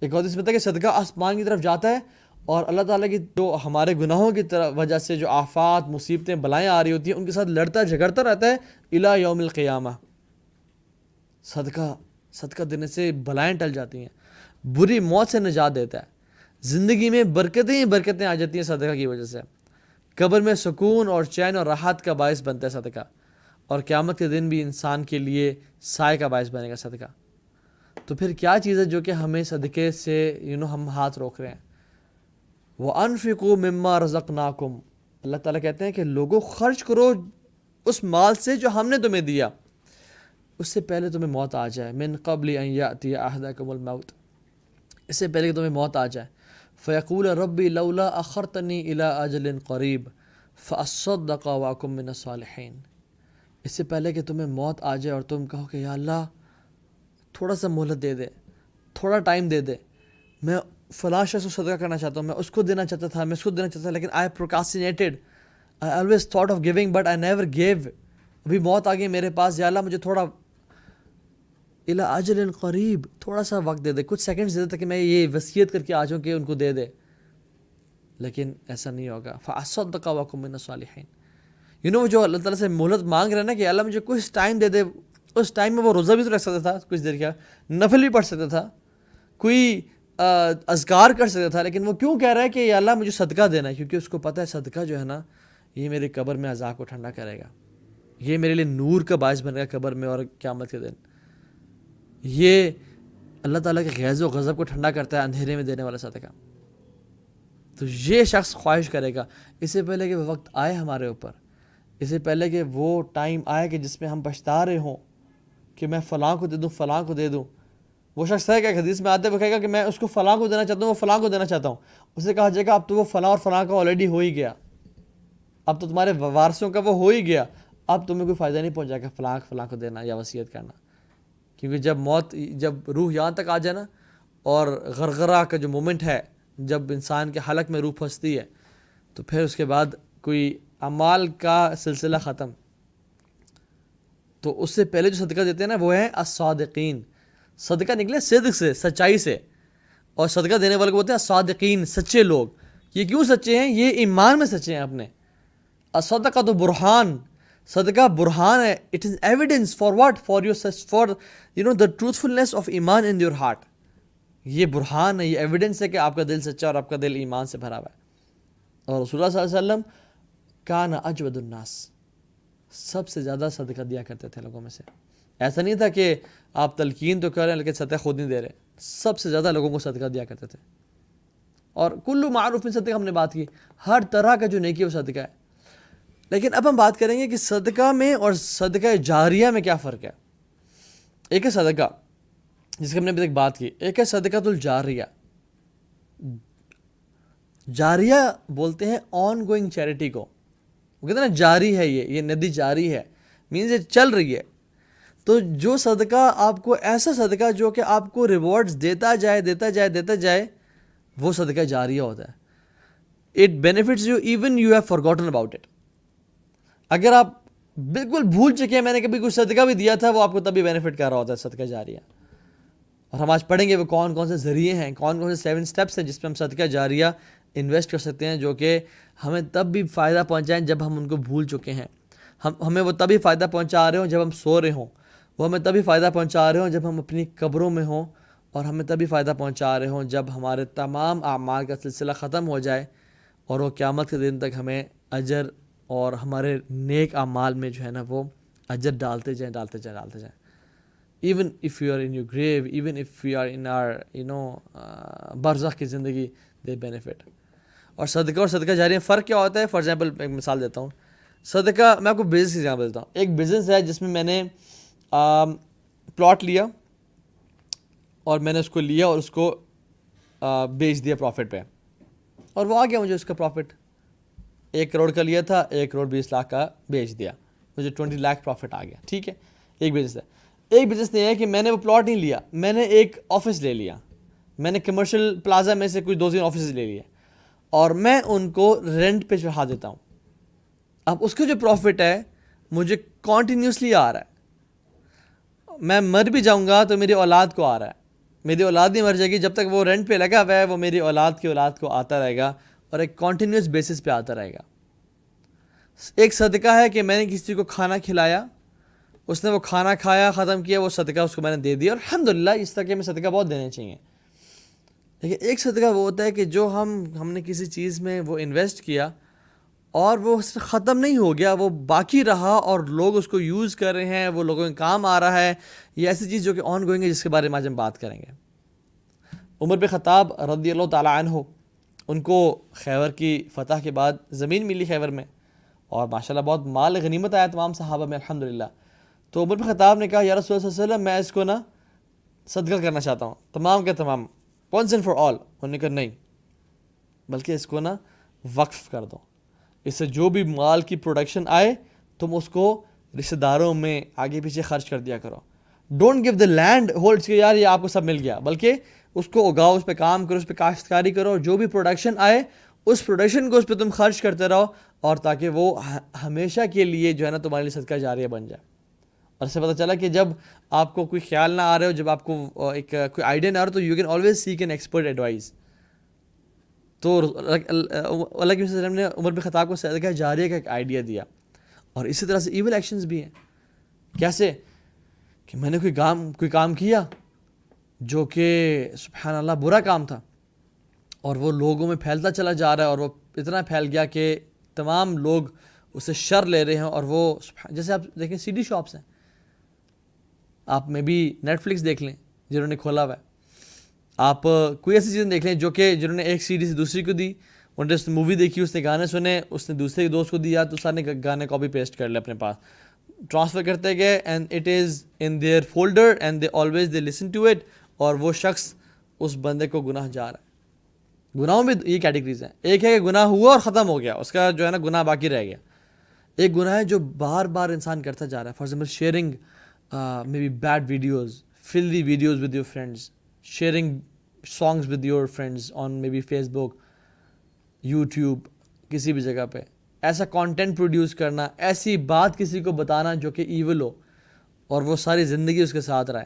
S1: ایک اور اس میں کہ صدقہ آسمان کی طرف جاتا ہے اور اللہ تعالیٰ کی جو ہمارے گناہوں کی طرف وجہ سے جو آفات، مصیبتیں، بلائیں آ رہی ہوتی ہیں، ان کے ساتھ لڑتا، جھگڑتا رہتا ہے الا یوم القیامہ۔ صدقہ صدقہ دینے سے بلائیں ٹل جاتی ہیں، بری موت سے نجات دیتا ہے۔ زندگی میں برکتیں ہی برکتیں آ جاتی ہیں صدقہ کی وجہ سے۔ قبر میں سکون اور چین اور راحت کا باعث بنتا ہے صدقہ۔ اور قیامت کے دن بھی انسان کے لیے سائے کا باعث بنے گا صدقہ۔ تو پھر کیا چیز ہے جو کہ ہمیں صدقے سے یو نو ہم ہاتھ روک رہے ہیں؟ وہ انفکو مما رزق ناکم اللہ تعالیٰ کہتے ہیں کہ لوگوں خرچ کرو اس مال سے جو ہم نے تمہیں دیا۔ اس سے پہلے تمہیں موت آ جائے۔ من قبل یاتی کم الموت۔ اس سے پہلے کہ تمہیں موت آ جائے۔ فیقول ربی لولا اخرتنی الا اجل قریب فصدق واکم من الصالحین اس سے پہلے کہ تمہیں موت آ جائے اور تم کہو کہ یا اللہ تھوڑا سا مہلت دے دے، تھوڑا ٹائم دے دے۔ میں فلاں شخص کو صدقہ کرنا چاہتا ہوں، میں اس کو دینا چاہتا تھا، میں اس کو دینا چاہتا تھا، لیکن I procrastinated I always thought of giving but I never gave ابھی موت آ گئی میرے پاس، یا اللہ مجھے تھوڑا الا اجل قریب تھوڑا سا وقت دے دے، کچھ سیکنڈز دے دے تاکہ میں یہ وصیت کر کے آ جاؤں کہ ان کو دے دے۔ لیکن ایسا نہیں ہوگا۔ فاصد کا وقم من صالحین یو نو جو اللہ تعالیٰ سے مہلت مانگ رہے ہیں نا کہ اللہ مجھے کچھ ٹائم دے دے اس ٹائم میں وہ روزہ بھی تو رکھ سکتا تھا، کچھ دیر کیا، نفل بھی پڑھ سکتا تھا، کوئی اذکار کر سکتا تھا، لیکن وہ کیوں کہہ رہا ہے کہ یہ اللہ مجھے صدقہ دینا ہے؟ کیونکہ اس کو پتہ ہے صدقہ جو ہے نا، یہ میرے قبر میں عذاب کو ٹھنڈا کرے گا۔ یہ میرے لیے نور کا باعث بنے گا قبر میں اور قیامت کے دن۔ یہ اللہ تعالیٰ کے غیظ و غضب کو ٹھنڈا کرتا ہے، اندھیرے میں دینے والا صدقہ۔ تو یہ شخص خواہش کرے گا۔ اس سے پہلے کہ وہ وقت آئے ہمارے اوپر۔ اس سے پہلے کہ وہ ٹائم آئے کہ جس میں ہم پچھتا رہے ہوں۔ کہ میں فلاں کو دے دوں، فلاں کو دے دوں۔ وہ شخص ہے کہ حدیث میں آتے وہ کہے گا کہ میں اس کو فلاں کو دینا چاہتا ہوں، وہ فلاں کو دینا چاہتا ہوں۔ اسے کہا جائے گا اب تو وہ فلاں اور فلاں کا آلریڈی ہو ہی گیا۔ اب تو تمہارے وارثوں کا وہ ہو ہی گیا۔ اب تمہیں کوئی فائدہ نہیں پہنچا کہ فلاں فلاں کو دینا یا وصیت کرنا۔ کیونکہ جب موت، جب روح یہاں تک آ جائے نا، اور غرغرہ کا جو مومنٹ ہے، جب انسان کے حلق میں روح پھنستی ہے، تو پھر اس کے بعد کوئی اعمال کا سلسلہ ختم۔ تو اس سے پہلے جو صدقہ دیتے ہیں نا وہ ہے الصادقین۔ صدقہ نکلے صدق سے، سچائی سے۔ اور صدقہ دینے والے کو بولتے ہیں صادقین سچے لوگ۔ یہ کیوں سچے ہیں؟ یہ ایمان میں سچے ہیں اپنے۔ اسدقہ تو برحان صدقہ برہان ہے۔ It is evidence for what for your for you know the truthfulness of ایمان ان یور ہارٹ یہ برہان ہے، یہ ایویڈینس ہے کہ آپ کا دل سچا اور آپ کا دل ایمان سے بھرا ہوا ہے۔ اور رسول اللہ صلی اللہ علیہ وسلم کا نا اجود الناس۔ سب سے زیادہ صدقہ دیا کرتے تھے لوگوں میں سے۔ ایسا نہیں تھا کہ آپ تلقین تو کر رہے ہیں لیکن صدقہ خود نہیں دے رہے۔ سب سے زیادہ لوگوں کو صدقہ دیا کرتے تھے۔ اور کلو معروف میں صدقہ ہم نے بات کی۔ ہر طرح کا جو نیکی وہ صدقہ ہے۔ لیکن اب ہم بات کریں گے کہ صدقہ میں اور صدقہ جاریہ میں کیا فرق ہے۔ ایک ہے صدقہ، جس کی ہم نے ابھی تک بات کی۔ ایک ہے صدقہ الجاریہ۔ جاریہ بولتے ہیں آن گوئنگ چیریٹی کو۔ وہ کہتے ہیں نا، جاری ہے یہ یہ ندی جاری ہے مینز یہ چل رہی ہے۔ تو جو صدقہ آپ کو، ایسا صدقہ جو کہ آپ کو ریوارڈز دیتا جائے دیتا جائے دیتا جائے، وہ صدقہ جاریہ ہوتا ہے۔ It benefits you even you have forgotten about it اگر آپ بالکل بھول چکے ہیں، میں نے کبھی کچھ صدقہ بھی دیا تھا، وہ آپ کو تبھی بینیفٹ کر رہا ہوتا ہے صدقہ جاریہ۔ اور ہم آج پڑھیں گے وہ کون کون سے ذریعے ہیں، کون کون سے سیون اسٹیپس ہیں جس پہ ہم صدقہ جاریہ انویسٹ کر سکتے ہیں جو کہ ہمیں تب بھی فائدہ پہنچائیں جب ہم ان کو بھول چکے ہیں۔ ہم، ہمیں وہ تبھی فائدہ پہنچا رہے ہوں جب ہم سو رہے ہوں۔ وہ ہمیں تبھی فائدہ پہنچا رہے ہوں جب ہم اپنی قبروں میں ہوں اور ہمیں تبھی فائدہ پہنچا رہے ہوں جب ہمارے تمام اعمال کا سلسلہ ختم ہو جائے اور وہ قیامت کے دن تک ہمیں اجر اور ہمارے نیک اعمال میں جو ہے نا وہ اجر ڈالتے جائیں ڈالتے جائیں ڈالتے جائیں۔ Even if you are in you grave even if you are in are you know برزخ کی زندگی دے بینیفٹ اور صدقہ اور صدقہ جاری فرق کیا ہوتا ہے؟ فار ایگزامپل ایک مثال دیتا ہوں۔ صدقہ، میں آپ کو بزنس کی جگہ دیتا ہوں۔ ایک بزنس ہے جس میں میں نے پلاٹ لیا اور میں نے اس کو لیا اور اس کو بیچ دیا پروفٹ پہ۔ اور وہ آ گیا مجھے اس کا پروفٹ ایک کروڑ کا لیا تھا، ایک کروڑ بیس لاکھ کا بیچ دیا۔ مجھے ٹوئنٹی لاکھ پروفٹ آ گیا۔ ٹھیک ہے؟ ایک بزنس ہے۔ ایک بزنس یہ ہے کہ میں نے وہ پلاٹ نہیں لیا۔ میں نے ایک آفس لے لیا۔ میں نے کمرشل پلازا میں سے کچھ دو تین آفس لے لیا اور میں ان کو رینٹ پہ چڑھا دیتا ہوں۔ اب اس کا جو پروفٹ ہے، مجھے کانٹینیوسلی آ رہا ہے۔ میں مر بھی جاؤں گا تو میری اولاد کو آ رہا ہے۔ میری اولاد نہیں مر جائے گی جب تک وہ رینٹ پہ لگا ہوا ہے، وہ میری اولاد کی اولاد کو آتا رہے گا اور ایک کانٹینیوس بیسس پہ آتا رہے گا۔ ایک صدقہ ہے کہ میں نے کسی کو کھانا کھلایا، اس نے وہ کھانا کھایا، ختم کیا، وہ صدقہ اس کو میں نے دے دیا۔ اور الحمد للہ اس طرح کے میں صدقہ بہت دینے چاہیے۔ لیکن ایک صدقہ وہ ہوتا ہے کہ جو ہم ہم نے کسی چیز میں وہ انویسٹ کیا اور وہ ختم نہیں ہو گیا، وہ باقی رہا اور لوگ اس کو یوز کر رہے ہیں، وہ لوگوں کے کام آ رہا ہے، یہ ایسی چیز جو کہ آن گوئنگ ہے، جس کے بارے میں آج ہم بات کریں گے۔ عمر بے خطاب رضی اللہ تعالیٰ عنہ، ان کو خیبر کی فتح کے بعد زمین ملی خیبر میں اور ماشاء اللہ بہت مال غنیمت آیا تمام صحابہ میں الحمد للہ تو عمر بن خطاب نے کہا، یا رسول اللہ علیہ وسلم، میں اس کو نا صدقہ کرنا چاہتا ہوں، تمام کے تمام ونس اینڈ فار آل انہوں نے کہا نہیں، بلکہ اس کو نا وقف کر دو۔ اس سے جو بھی مال کی پروڈکشن آئے، تم اس کو رشتہ داروں میں آگے پیچھے خرچ کر دیا کرو۔ Don't give the land holds کے یار یہ آپ کو سب مل گیا، بلکہ اس کو اگاؤ، اس پہ کام کرو، اس پہ کاشتکاری کرو۔ جو بھی پروڈکشن آئے، اس پروڈکشن کو اس پہ تم خرچ کرتے رہو اور تاکہ وہ ہمیشہ کے لیے جو ہے نا تمہارے لیے صدقہ جاریہ بن جائے۔ اور اس سے پتہ چلا کہ جب آپ کو کوئی خیال نہ آ رہے ہو، جب آپ کو ایک کوئی آئیڈیا نہ آ رہا تو you can always seek an expert advice تو اللہ کے وسلم نے عمر بن خطاب کو صدقہ جاریہ کا ایک آئیڈیا دیا۔ اور اسی طرح سے ایول ایکشنز بھی ہیں۔ کیسے؟ کہ میں نے کوئی کام کوئی کام کیا جو کہ سبحان اللہ برا کام تھا، اور وہ لوگوں میں پھیلتا چلا جا رہا ہے، اور وہ اتنا پھیل گیا کہ تمام لوگ اسے شر لے رہے ہیں، اور وہ جیسے آپ دیکھیں سی ڈی شاپس ہیں۔ آپ میں بھی نیٹ فلکس دیکھ لیں جنہوں نے کھولا ہوا ہے۔ آپ کوئی ایسی چیزیں دیکھ لیں جو کہ جنہوں نے ایک سی سے دوسری کو دی، انہوں نے اس نے مووی دیکھی، اس نے گانے سنے، اس نے دوسرے دوست کو دیا، تو سارے گانے کاپی پیسٹ کر لے اپنے پاس۔ ٹرانسفر کرتے گئے and it is in their folder and they always they listen to it اور وہ شخص اس بندے کو گناہ جا رہا ہے۔ گناہوں میں یہ کیٹیگریز ہیں۔ ایک ہے کہ گناہ ہوا اور ختم ہو گیا، اس کا جو ہے نا گناہ باقی رہ گیا۔ ایک گناہ ہے جو بار بار انسان کرتا جا رہا ہے۔ For example sharing maybe bad videos full the videos with your friends sharing songs with your friends on maybe Facebook YouTube کسی بھی جگہ پہ. ایسا کانٹینٹ پروڈیوس کرنا، ایسی بات کسی کو بتانا جو کہ ایول ہو اور وہ ساری زندگی اس کے ساتھ رہے.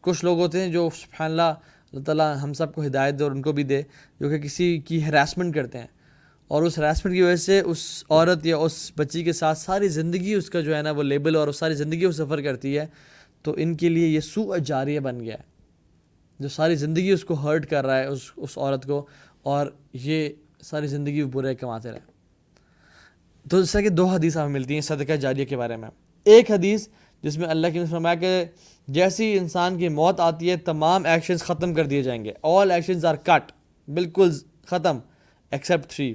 S1: کچھ لوگ ہوتے ہیں جو سبحان اللہ اللہ تعالیٰ ہم سب کو ہدایت دے اور ان کو بھی دے، جو کہ کسی کی ہراسمنٹ کرتے ہیں. اور اس ہراسمنٹ کی وجہ سے اس عورت یا اس بچی کے ساتھ ساری زندگی اس کا جو ہے نا وہ لیبل اور ساری زندگی وہ سفر کرتی ہے، تو ان کے لیے یہ سو اجاریہ بن گیا ہے۔ جو ساری زندگی اس کو ہرٹ کر رہا ہے اس اس عورت کو، اور یہ ساری زندگی برے کماتے رہے۔ تو جیسا کہ دو حدیث ہمیں ملتی ہیں صدقہ جاریہ کے بارے میں۔ ایک حدیث جس میں اللہ کی فرمایا کہ جیسی انسان کی موت آتی ہے، تمام ایکشنز ختم کر دیے جائیں گے۔ آل ایکشنز آر کٹ بالکل ختم except three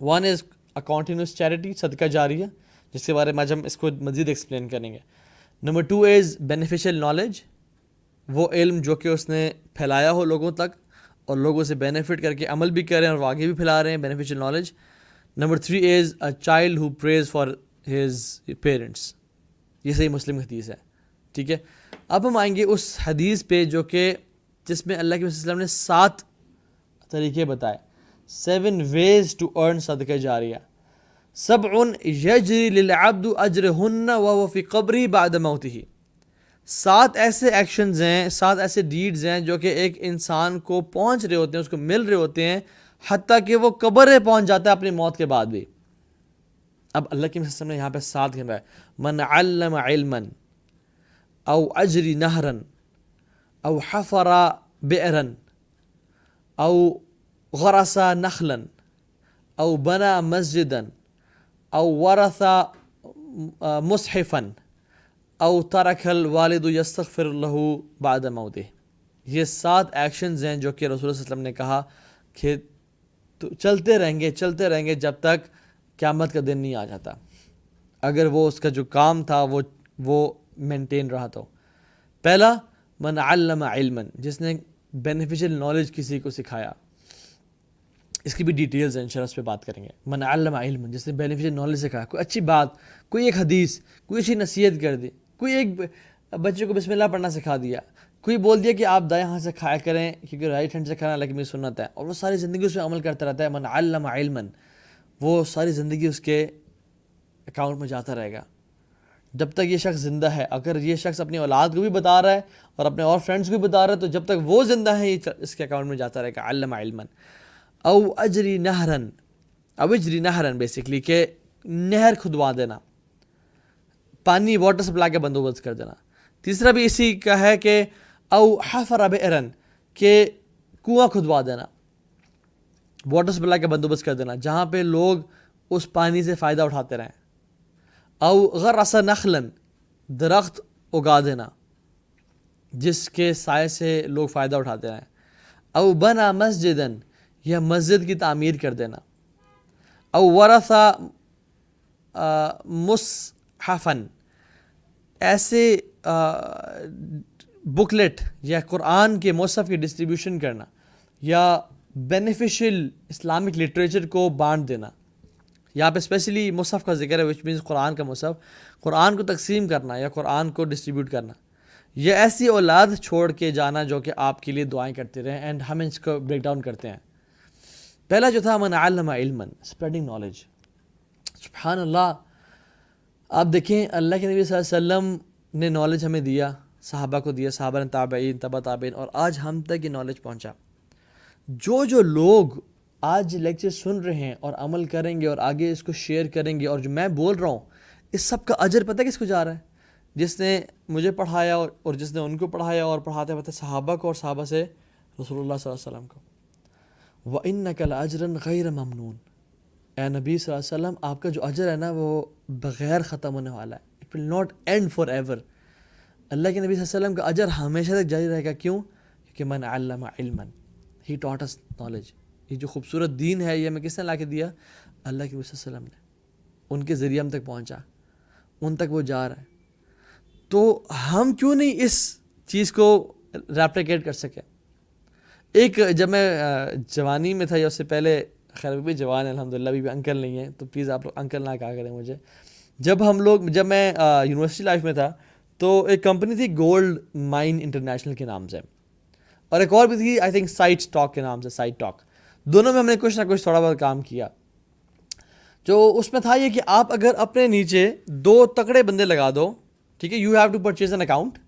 S1: one is a continuous charity صدقہ جاری ہے جس کے بارے میں آج ہم اس کو مزید ایکسپلین کریں گے number two is beneficial knowledge وہ علم جو کہ اس نے پھیلایا ہو لوگوں تک اور لوگوں سے بینیفٹ کر کے عمل بھی کر رہے ہیں اور وہ آگے بھی پھیلا رہے ہیں beneficial knowledge number three is a child who prays for his parents یہ صحیح مسلم حدیث ہے ٹھیک ہے اب ہم آئیں گے اس حدیث پہ جو کہ جس میں اللہ کے وسلم نے سات طریقے بتائے. سیون ویز ٹو ارن صدقہ جاریہ۔ سب یجری للعبد اجر ہن و فی قبری بعد موتی سات ایسے ایکشنز ہیں، سات ایسے ڈیڈز ہیں جو کہ ایک انسان کو پہنچ رہے ہوتے ہیں، اس کو مل رہے ہوتے ہیں، حتیٰ کہ وہ قبر پہنچ جاتا ہے اپنی موت کے بعد بھی۔ اب اللہ کی وسلم نے یہاں پہ ساتھ گھر ہے۔ من علم علما او اجری نہرن او حفرا بئرن او غرسا نخلن او بنا مسجدن او ورثا مصحفن او ترک الوالد یستغفر له بعد موته۔ یہ سات ایکشنز ہیں جو کہ رسول اللہ علیہ وسلم نے کہا کہ چلتے رہیں گے، چلتے رہیں گے جب تک قیامت کا دن نہیں آ جاتا۔ اگر وہ اس کا جو کام تھا وہ وہ مینٹین رہا تو۔ پہلا، من علم علما، جس نے بینیفیشیل نالج کسی کو سکھایا۔ اس کی بھی ڈیٹیلز ہیں اس پہ بات کریں گے۔ من علم علم جس نے بینیفیشیل نالج سکھایا کوئی اچھی بات، کوئی ایک حدیث، کوئی اچھی نصیحت کر دی، کوئی ایک بچے کو بسم اللہ پڑھنا سکھا دیا، کوئی بول دیا کہ آپ دائیں ہاتھ سے کھایا کریں، کیونکہ رائٹ ہینڈ سے کھانا اللہ کی میری سنت ہے۔ اور وہ ساری زندگی اس پہ عمل کرتا رہتا ہے، من علم علما، وہ ساری زندگی اس کے اکاؤنٹ میں جاتا رہے گا۔ جب تک یہ شخص زندہ ہے، اگر یہ شخص اپنی اولاد کو بھی بتا رہا ہے اور اپنے اور فرینڈس کو بھی بتا رہا ہے، تو جب تک وہ زندہ ہے، یہ اس کے اکاؤنٹ میں جاتا رہے گا، علم علما۔ او اجری نہرن، او اجری نہرن بیسکلی کہ نہر کھدوا دینا، پانی واٹر سپلائی کا بندوبست کر دینا۔ تیسرا بھی اسی کا ہے کہ او حفر اب ارن کہ کنواں کھدوا دینا۔ واٹر سپلائی کا بندوبست کر دینا، جہاں پہ لوگ اس پانی سے فائدہ اٹھاتے رہیں۔ او غر اثر نخلن، درخت اگا دینا، جس کے سائے سے لوگ فائدہ اٹھاتے رہیں۔ او بنا مسجدن یا مسجد کی تعمیر کر دینا۔ او ورثا مصحفن ایسے بکلیٹ یا قرآن کے مصحف کی ڈسٹریبیوشن کرنا یا بینیفیشل اسلامک لٹریچر کو بانٹ دینا۔ یہاں پہ اسپیشلی مصحف کا ذکر ہے وچ مینس قرآن کا مصحف۔ قرآن کو تقسیم کرنا یا قرآن کو ڈسٹریبیوٹ کرنا۔ یہ ایسی اولاد چھوڑ کے جانا جو کہ آپ کے لیے دعائیں کرتے رہیں اینڈ ہم اس کو بریک ڈاؤن کرتے ہیں۔ پہلا جو تھا، من علم علما اسپریڈنگ نالج سبحان اللہ آپ دیکھیں، اللہ کے نبی صلی اللہ علیہ وسلم نے نالج ہمیں دیا، صحابہ کو دیا، صحابہ نے تابعین تبا تابعین، اور آج ہم تک یہ نالج پہنچا۔ جو جو لوگ آج لیکچر سن رہے ہیں اور عمل کریں گے اور آگے اس کو شیئر کریں گے اور جو میں بول رہا ہوں، اس سب کا اجر پتہ کس کو جا رہا ہے؟ جس نے مجھے پڑھایا اور جس نے ان کو پڑھایا اور پڑھاتے پڑھتے صحابہ کو اور صحابہ سے رسول اللہ صلی اللہ علیہ وسلم کو۔ وہ ان نقل اجرن غیر ممنون۔ اے نبی صلی اللہ علیہ وسلم، آپ کا جو اجر ہے نا، وہ بغیر ختم ہونے والا ہے۔ It will not end forever اللہ کے نبی صلی اللہ علیہ وسلم کا اجر ہمیشہ تک جاری رہے گا۔ کیوں؟ کیونکہ من علم علما ہی ٹاٹس نالج یہ جو خوبصورت دین ہے، یہ ہمیں کس نے لا کے دیا؟ اللہ کے نبی صلی اللہ علیہ وسلم نے۔ ان کے ذریعے ہم تک پہنچا۔ ان تک وہ جا رہا ہے۔ تو ہم کیوں نہیں اس چیز کو ریپلیکیٹ کر سکے؟ ایک جب میں جوانی میں تھا یا اس سے پہلے، خیر بھی جوان ہے الحمد للہ بھی انکل نہیں ہیں، تو پلیز آپ لوگ انکل نہ کہا کریں مجھے۔ جب ہم لوگ، جب میں یونیورسٹی لائف میں تھا، تو ایک کمپنی تھی گولڈ مائن انٹرنیشنل کے نام سے۔ اور ایک اور بھی تھی آئی تھنک سائٹ اسٹاک کے نام سے سائٹ ٹاک دونوں میں ہم نے کچھ نہ کچھ تھوڑا بہت کام کیا۔ جو اس میں تھا یہ کہ آپ اگر اپنے نیچے دو تکڑے بندے لگا دو، ٹھیک ہے you have to purchase an account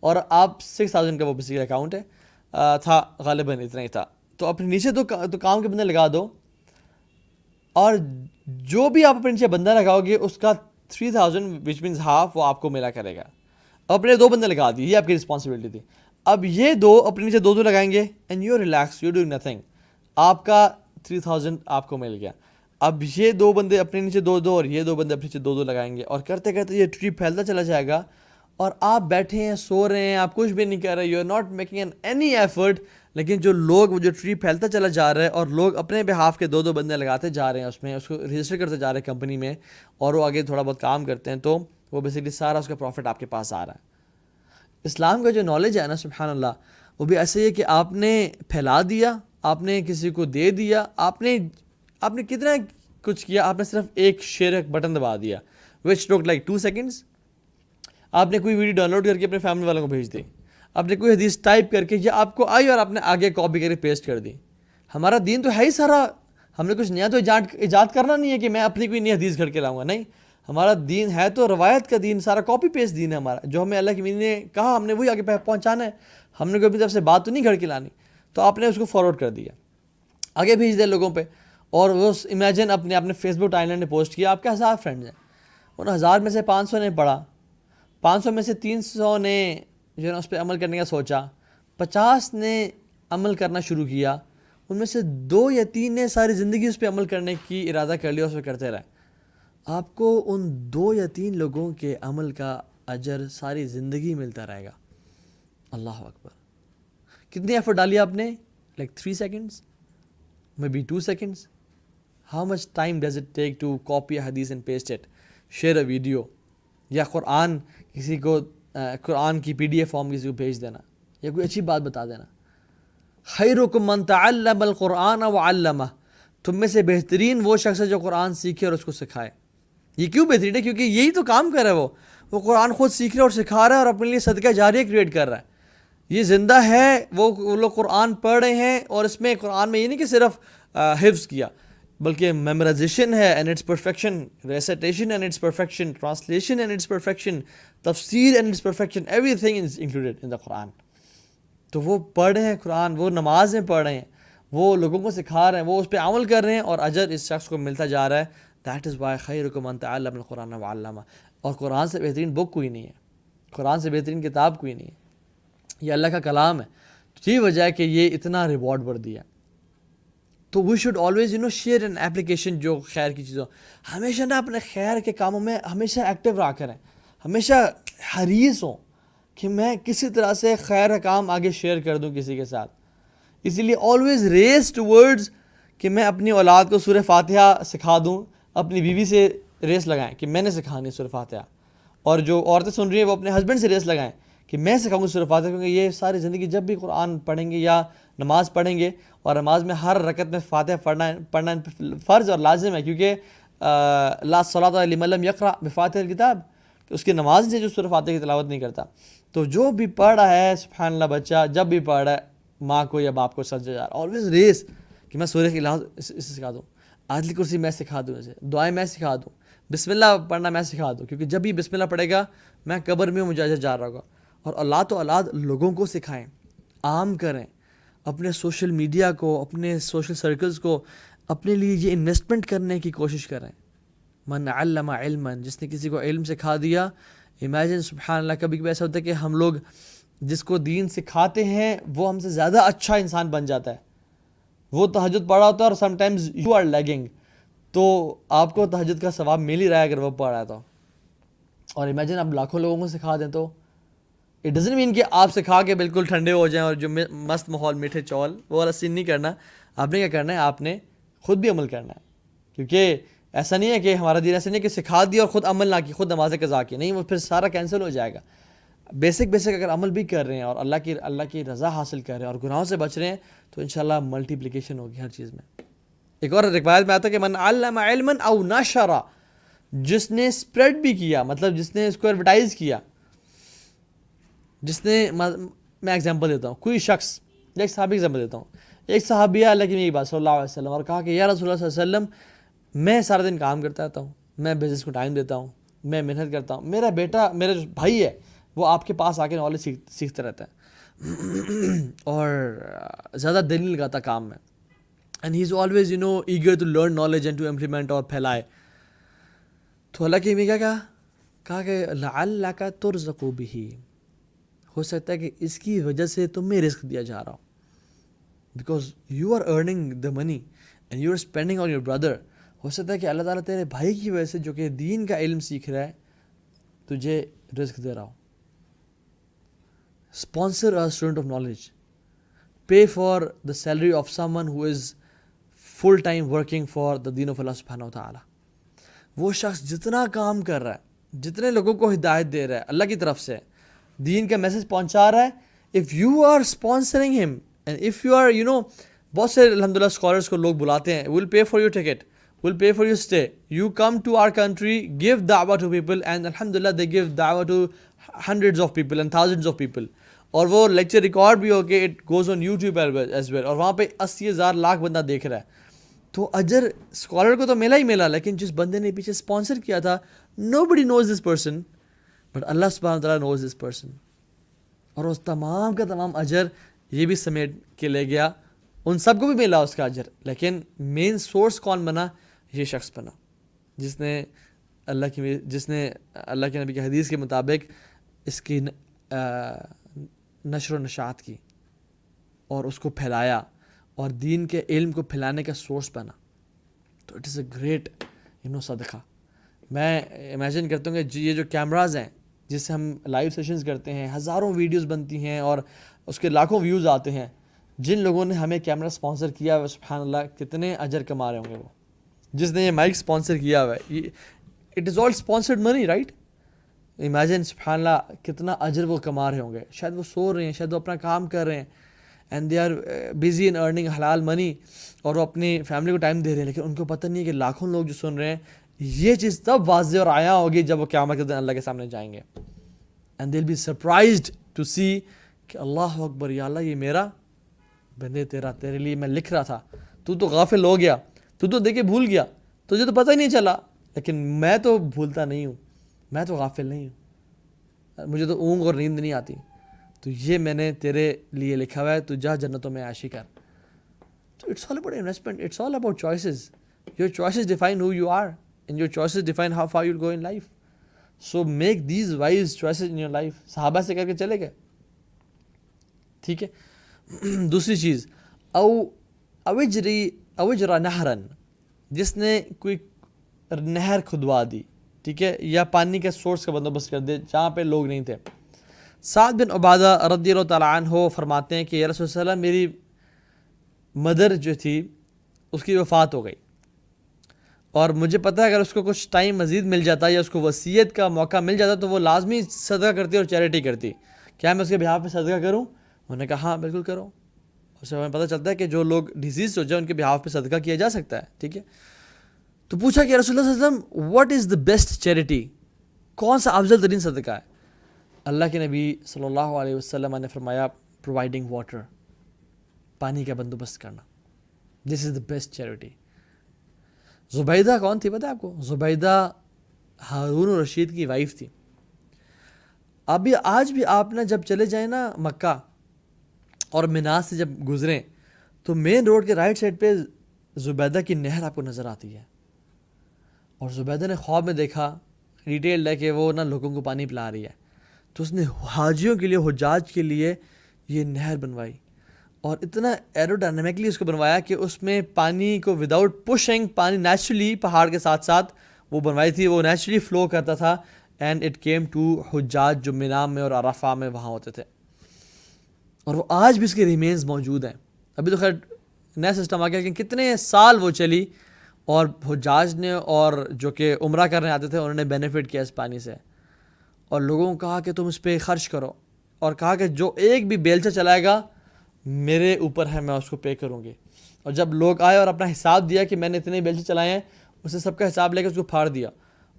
S1: اور آپ سکس تھاؤزینڈ کا وہ بیسیکل اکاؤنٹ ہے۔ تھا، غالباً اتنا ہی تھا۔ تو اپنے نیچے دو کام کے بندے لگا دو۔ اور جو بھی آپ اپنے نیچے بندہ لگاؤ گے، اس کا three thousand which means half وہ آپ کو ملا کرے گا۔ اپنے دو بندے لگا دیے یہ آپ کی رسپانسبلٹی تھی۔ اب یہ دو اپنے نیچے دو دو لگائیں گے and you relax you doing nothing آپ کا تھری تھاؤزینڈ آپ کو مل گیا۔ اب یہ دو بندے اپنے نیچے دو دو اور یہ دو بندے اپنے نیچے دو دو لگائیں گے۔ اور کرتے کرتے یہ ٹری پھیلتا چلا جائے گا۔ اور آپ بیٹھے ہیں، سو رہے ہیں، آپ کچھ بھی نہیں کر رہے you are not making an any effort لیکن جو لوگ، وہ جو ٹری پھیلتا چلا جا رہا ہے اور لوگ اپنے بحاف کے دو دو بندے لگاتے جا رہے ہیں اس میں، اس کو رجسٹر کرتے جا رہے ہیں کمپنی میں اور وہ آگے تھوڑا بہت کام کرتے ہیں، تو وہ بیسکلی سارا اس کا پروفٹ آپ کے پاس آ رہا ہے۔ اسلام کا جو نالج ہے نا سبحان اللہ وہ بھی ایسے ہی ہے کہ آپ نے پھیلا دیا، آپ نے کسی کو دے دیا، آپ نے آپ نے کتنا کچھ کیا، آپ نے صرف ایک شیئر ایک بٹن دبا دیا وچ ٹوک لائک ٹو سیکنڈس آپ نے کوئی ویڈیو ڈاؤن لوڈ کر کے اپنے فیملی والوں کو بھیج دی۔ آپ نے کوئی حدیث ٹائپ کر کے یا آپ کو آئی اور آپ نے آگے کاپی کر کے پیسٹ کر دی۔ ہمارا دین تو ہے ہی سارا۔ ہم نے کچھ نیا تو ایجاد ایجاد کرنا نہیں ہے کہ میں اپنی کوئی نئی حدیث گھڑ کے لاؤں گا۔ نہیں، ہمارا دین ہے تو روایت کا دین، سارا کاپی پیسٹ دین ہے ہمارا۔ جو ہمیں اللہ کی مین نے کہا، ہم نے وہی آگے پہنچانا ہے۔ ہم نے کوئی اپنی طرف سے بات تو نہیں گھڑ کے لانی۔ تو آپ نے اس کو فارورڈ کر دیا۔ آگے بھیج دیا لوگوں پہ۔ اور وہ امیجن اپنے اپنے فیس بک ٹائم لائن نے پوسٹ کیا۔ آپ کے ہزار فرینڈز ہیں۔ ان ہزار میں سے پانچ سو نے پڑھا۔ پانچ سو میں سے تین سو نے جو ہے نا اس پہ عمل کرنے کا سوچا، پچاس نے عمل کرنا شروع کیا، ان میں سے دو یا تین نے ساری زندگی اس پہ عمل کرنے کی ارادہ کر لیا اس پہ کرتے رہے۔ آپ کو ان دو یا تین لوگوں کے عمل کا اجر ساری زندگی ملتا رہے گا۔ اللہ اکبر۔ کتنی ایفرٹ ڈالی آپ نے؟ Like three seconds maybe two seconds how much time does it take to copy حدیث and paste it share a video یا قرآن کسی کو قرآن کی پی ڈی ایف فارم کسی کو بھیج دینا، یا کوئی اچھی بات بتا دینا۔ خیرکم من تعلم القرآن و علامہ تم میں سے بہترین وہ شخص ہے جو قرآن سیکھے اور اس کو سکھائے۔ یہ کیوں بہترین ہے؟ کیونکہ یہی تو کام کر رہا ہے وہ۔ وہ قرآن خود سیکھ رہا ہے اور سکھا رہا ہے اور اپنے لیے صدقہ جاریہ کریٹ کر رہا ہے۔ یہ زندہ ہے، وہ لوگ قرآن پڑھ رہے ہیں اور اس میں، قرآن میں یہ نہیں کہ صرف حفظ کیا۔ بلکہ میمورائزیشن ہے and it's perfection recitation and it's perfection translation and it's perfection تفسیر and it's perfection everything is included in the Quran تو وہ پڑھ رہے ہیں قرآن، وہ نمازیں پڑھ رہے ہیں، وہ لوگوں کو سکھا رہے ہیں، وہ اس پہ عمل کر رہے ہیں اور اجر اس شخص کو ملتا جا رہا ہے. دیٹ از وائی خیر کو منت علم القرآن و علامہ اور قرآن سے بہترین بک کوئی نہیں ہے. قرآن سے بہترین کتاب کوئی نہیں ہے. یہ اللہ کا کلام ہے. تو یہی وجہ ہے کہ یہ اتنا ریوارڈ بڑھ دیا تو we should always you know share an application جو خیر کی چیزوں. ہمیشہ نا اپنے خیر کے کاموں میں ہمیشہ ایکٹیو رہا کریں. ہمیشہ حریص ہوں کہ میں کسی طرح سے خیر کا کام آگے شیئر کر دوں کسی کے ساتھ. اسی لیے آلویز ریس ٹو ورڈز کہ میں اپنی اولاد کو سورہ فاتحہ سکھا دوں. اپنی بیوی سے ریس لگائیں کہ میں نے سکھانی سورہ فاتحہ. اور جو عورتیں سن رہی ہیں وہ اپنے ہسبینڈ سے ریس لگائیں. کہ میں سکھاؤں گا سورہ فاتحہ کیونکہ یہ ساری زندگی جب بھی قرآن پڑھیں گے یا نماز پڑھیں گے اور نماز میں ہر رکت میں فاتحہ پڑھنا پڑھنا فرض اور لازم ہے، کیونکہ لا صلاح علیہ ملم یقرا بفاتح الکتاب کہ اس کی نماز سے جو سورہ فاتحہ کی تلاوت نہیں کرتا۔ تو جو بھی پڑھ رہا ہے سبحان اللہ بچہ، جب بھی پڑھ رہا ہے، ماں کو یا باپ کو سجا جا رہا آلویز ریس کہ میں سورہ کی لحاظ اسے سکھا دوں۔ عادلی کرسی میں سکھا دوں اسے، دعائیں میں سکھا دوں۔ بسم اللہ پڑھنا میں سکھا دوں، کیونکہ جب بھی بسم اللہ پڑھے گا، میں قبر میں مجھے جا رہا ہوگا۔ اور اللہ تو اولاد لوگوں کو سکھائیں، عام کریں، اپنے سوشل میڈیا کو، اپنے سوشل سرکلز کو، اپنے لیے یہ انویسٹمنٹ کرنے کی کوشش کریں۔ من علم علم جس نے کسی کو علم سکھا دیا امیجن سبحان اللہ، کبھی کبھی ایسا ہوتا ہے کہ ہم لوگ جس کو دین سکھاتے ہیں، وہ ہم سے زیادہ اچھا انسان بن جاتا ہے۔ وہ تہجد پڑھا ہوتا ہے اور sometimes you are lagging تو آپ کو تہجد کا ثواب مل ہی رہا ہے اگر وہ پڑھ رہا ہے تو۔ اور امیجن آپ لاکھوں لوگوں کو سکھا دیں تو۔ اٹ ڈزن مین کہ آپ سکھا کے بالکل ٹھنڈے ہو جائیں اور جو مست ماحول، میٹھے چول، وہ والا سین نہیں کرنا۔ آپ نے کیا کرنا ہے؟ آپ نے خود بھی عمل کرنا ہے۔ کیونکہ ایسا نہیں ہے کہ ہمارا دین ایسا نہیں ہے کہ سکھا دیا اور خود عمل نہ کی، خود نماز قضا کی۔ نہیں، وہ پھر سارا کینسل ہو جائے گا۔ بیسک بیسک اگر عمل بھی کر رہے ہیں اور اللہ کی اللہ کی رضا حاصل کر رہے ہیں اور گناہوں سے بچ رہے ہیں، تو انشاءاللہ ملٹیپلیکیشن ہوگی ہر چیز میں۔ ایک اور روایت میں آتا ہے کہ من علم علما او نشرا، جس نے اسپریڈ بھی کیا مطلب جس نے اس کو ایڈورٹائز کیا جس نے میں ایگزامپل دیتا ہوں. کوئی شخص ایک صحابی ایگزامپل دیتا ہوں. ایک صحابیہ اللہ کی میری بات، صلی اللہ علیہ وسلم، اور کہا کہ، یا رسول اللہ صلی اللہ علیہ وسلم، میں سارا دن کام کرتا رہتا ہوں، میں بزنس کو ٹائم دیتا ہوں، میں محنت کرتا ہوں، میرا بیٹا، میرا جو بھائی ہے، وہ آپ کے پاس آ کے نالج سیکھ سیکھتا رہتا ہے۔ اور زیادہ دل نہیں لگاتا کام میں۔ And he is always you know eager to learn knowledge and to implement اور پھیلائے۔ تو اللہ کی کیا کہا؟ کہا کہ اللہ کا ترزقو بھی ہو سکتا ہے کہ اس کی وجہ سے تمہیں رزق دیا جا رہا ہو۔ Because you are earning the money and you are spending on your brother ہو سکتا ہے کہ اللہ تعالیٰ تیرے بھائی کی وجہ سے جو کہ دین کا علم سیکھ رہا ہے، تجھے رزق دے رہا ہو۔ Sponsor a student of knowledge pay for the salary of someone who is full time working for the then of اللہ سبحانہ و تعالیٰ وہ شخص جتنا کام کر رہا ہے، جتنے لوگوں کو ہدایت دے رہا ہے اللہ کی طرف سے دین کا میسج پہنچا رہا ہے۔ اف یو آر اسپانسرنگ ہم and if you are you know بہت سے الحمد للہ اسکالرس کو لوگ بلاتے ہیں۔ Will pay for your ticket will pay for your stay you come to our country give دعوا ٹو پیپل اینڈ الحمد للہ دے گیو دعوا to hundreds of people and thousands of people اور وہ لیکچر ریکارڈ بھی ہو کہ it goes on YouTube as well اور وہاں پہ اسی ہزار لاکھ بندہ دیکھ رہا ہے۔ تو اجر اسکالر کو تو ملا ہی ملا، لیکن جس بندے نے پیچھے اسپانسر کیا تھا نو بڈی نوز دس پرسن بٹ اللہ سبحانہ تعالیٰ نوز دس پرسن اور اس تمام کا تمام اجر یہ بھی سمیٹ کے لے گیا۔ ان سب کو بھی ملا اس کا اجر، لیکن مین سورس کون بنا؟ یہ شخص بنا۔ جس نے اللہ کی جس نے اللہ کے نبی کی حدیث کے مطابق اس کی نشر و نشاط کی اور اس کو پھیلایا اور دین کے علم کو پھیلانے کا سورس بنا۔ تو it is a great you know صدقہ۔ میں امیجن کرتا ہوں کہ جی، یہ جو کیمراز ہیں جس سے ہم لائیو سیشنز کرتے ہیں، ہزاروں ویڈیوز بنتی ہیں اور اس کے لاکھوں ویوز آتے ہیں۔ جن لوگوں نے ہمیں کیمرہ اسپانسر کیا ہوا سبحان اللہ کتنے اجر کما رہے ہوں گے وہ۔ جس نے یہ مائک اسپانسر کیا ہوا ہے it is all sponsored money right imagine سبحان اللہ کتنا اجر وہ کما رہے ہوں گے۔ شاید وہ سو رہے ہیں، شاید وہ اپنا کام کر رہے ہیں۔ And they are busy in earning حلال منی اور وہ اپنی فیملی کو ٹائم دے رہے ہیں، لیکن ان کو پتہ نہیں ہے کہ لاکھوں لوگ جو سن رہے ہیں یہ چیز تب واضح اور آیا ہوگی جب وہ قیامت کے دن اللہ کے سامنے جائیں گے. اینڈ دل بی سرپرائزڈ ٹو سی کہ اللہ اکبر، یا اللہ یہ میرا بندے، تیرا، تیرے لیے میں لکھ رہا تھا. تو تو غافل ہو گیا. تو تو دیکھے بھول گیا. تجھے تو پتہ ہی نہیں چلا. لیکن میں تو بھولتا نہیں ہوں. میں تو غافل نہیں ہوں. مجھے تو اونگ اور نیند نہیں آتی. تو یہ میں نے تیرے لیے لکھا ہوا ہے. تو جا جنتوں میں عاشی کر. تو it's all about investment it's all about choices your choices define who you are in your choices define how far you go in life so make these wise choices in your life صحابہ سے کر کے چلے گئے ٹھیک ہے دوسری چیز او اوجری اوجرا نہرن جس نے کوئی نہر کھدوا دی ٹھیک ہے یا پانی کے سورس کا بندوبست کر دے جہاں پہ لوگ نہیں تھے سعد بن عبادہ رضی اللہ تعالیٰ عنہ فرماتے ہیں کہ رسول اللہ میری مدر جو تھی اس کی وفات ہو گئی اور مجھے پتہ ہے اگر اس کو کچھ ٹائم مزید مل جاتا یا اس کو وصیت کا موقع مل جاتا تو وہ لازمی صدقہ کرتی اور چیریٹی کرتی۔ کیا میں اس کے بہاف پہ صدقہ کروں؟ انہوں نے کہا ہاں بالکل کرو۔ اس سے ہمیں پتہ چلتا ہے کہ جو لوگ ڈیزیز ہو جائے ان کے بہاف پہ صدقہ کیا جا سکتا ہے، ٹھیک ہے؟ تو پوچھا کہ رسول اللہ صلی اللہ علیہ وسلم what is the best charity کون سا افضل ترین صدقہ ہے؟ اللہ کے نبی صلی اللہ علیہ وسلم نے فرمایا پرووائڈنگ واٹر پانی کا بندوبست کرنا۔ This is the best charity Zubaida کون تھی پتہ آپ کو؟ زبیدہ ہارون رشید کی وائف تھی۔ ابھی آج بھی آپ نا جب چلے جائیں نا مکہ اور میناز سے جب گزریں، تو مین روڈ کے رائٹ سائڈ پہ زبیدہ کی نہر آپ کو نظر آتی ہے۔ اور زبیدہ نے خواب میں دیکھا ڈیٹیلڈ ہے کہ وہ نا لوگوں کو پانی پلا رہی ہے۔ تو اس نے حاجیوں کے لیے، حجاج کے لیے یہ نہر بنوائی۔ اور اتنا ایرو ڈائنامکلی اس کو بنوایا کہ اس میں پانی کو وداؤٹ پشنگ پانی نیچرلی پہاڑ کے ساتھ ساتھ وہ بنوائی تھی، وہ نیچرلی فلو کرتا تھا اینڈ اٹ کیم ٹو حجاج جو مینام میں اور عرفہ میں وہاں ہوتے تھے۔ اور وہ آج بھی اس کے ریمینز موجود ہیں۔ ابھی تو خیر نیا سسٹم آ گیا لیکن کتنے سال وہ چلی اور حجاج نے اور جو کہ عمرہ کرنے آتے تھے، انہوں نے بینیفٹ کیا اس پانی سے۔ اور لوگوں کو کہا کہ تم اس پہ خرچ کرو اور کہا کہ جو ایک بھی بیلچہ چلائے گا میرے اوپر ہے، میں اس کو پے کروں گی۔ اور جب لوگ آئے اور اپنا حساب دیا کہ میں نے اتنے بیلچے چلائے ہیں، اسے سب کا حساب لے کے اس کو پھاڑ دیا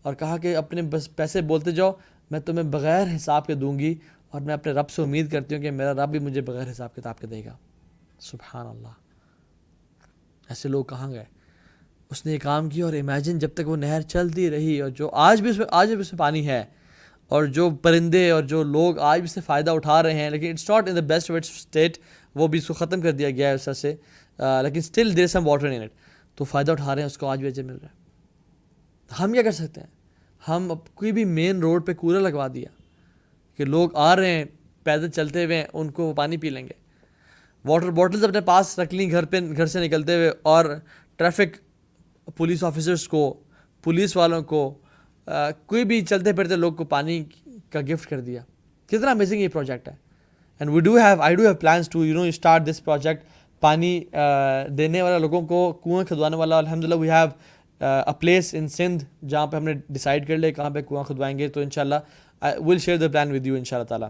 S1: اور کہا کہ اپنے بس پیسے بولتے جاؤ، میں تمہیں بغیر حساب کے دوں گی اور میں اپنے رب سے امید کرتی ہوں کہ میرا رب بھی مجھے بغیر حساب کتاب کے دے گا۔ سبحان اللہ۔ ایسے لوگ کہاں گئے؟ اس نے یہ کام کیا اور امیجن جب تک وہ نہر چلتی رہی اور جو آج بھی اس میں آج بھی اس میں پانی ہے اور جو پرندے اور جو لوگ آج بھی اس سے فائدہ اٹھا رہے ہیں، لیکن it's not in the best wet state وہ بھی اس کو ختم کر دیا گیا ہے اس طرح سے۔ لیکن still there some water in it تو فائدہ اٹھا رہے ہیں، اس کو آج بھی اجے مل رہا ہے۔ ہم کیا کر سکتے ہیں؟ ہم کوئی بھی مین روڈ پہ کولر لگوا دیا کہ لوگ آ رہے ہیں، پیدل چلتے ہوئے ان کو وہ پانی پی لیں گے۔ واٹر باٹلز اپنے پاس رکھ لیں گھر پہ، گھر سے نکلتے ہوئے، اور ٹریفک پولیس آفیسرس کو پولیس والوں کو کوئی بھی چلتے پھرتے لوگ کو پانی کا گفٹ کر دیا۔ کتنا امیزنگ یہ پروجیکٹ ہے۔ And we do have I do have plans to you know start this project پانی دینے والا لوگوں کو کنویں کھدوانے والا الحمد للہ we have a place in Sindh جہاں پہ ہم نے ڈیسائڈ کر لیا کہاں پہ کنواں کھدوائیں گے، تو ان شاء اللہ will share the plan with you ان شاء اللہ تعالیٰ۔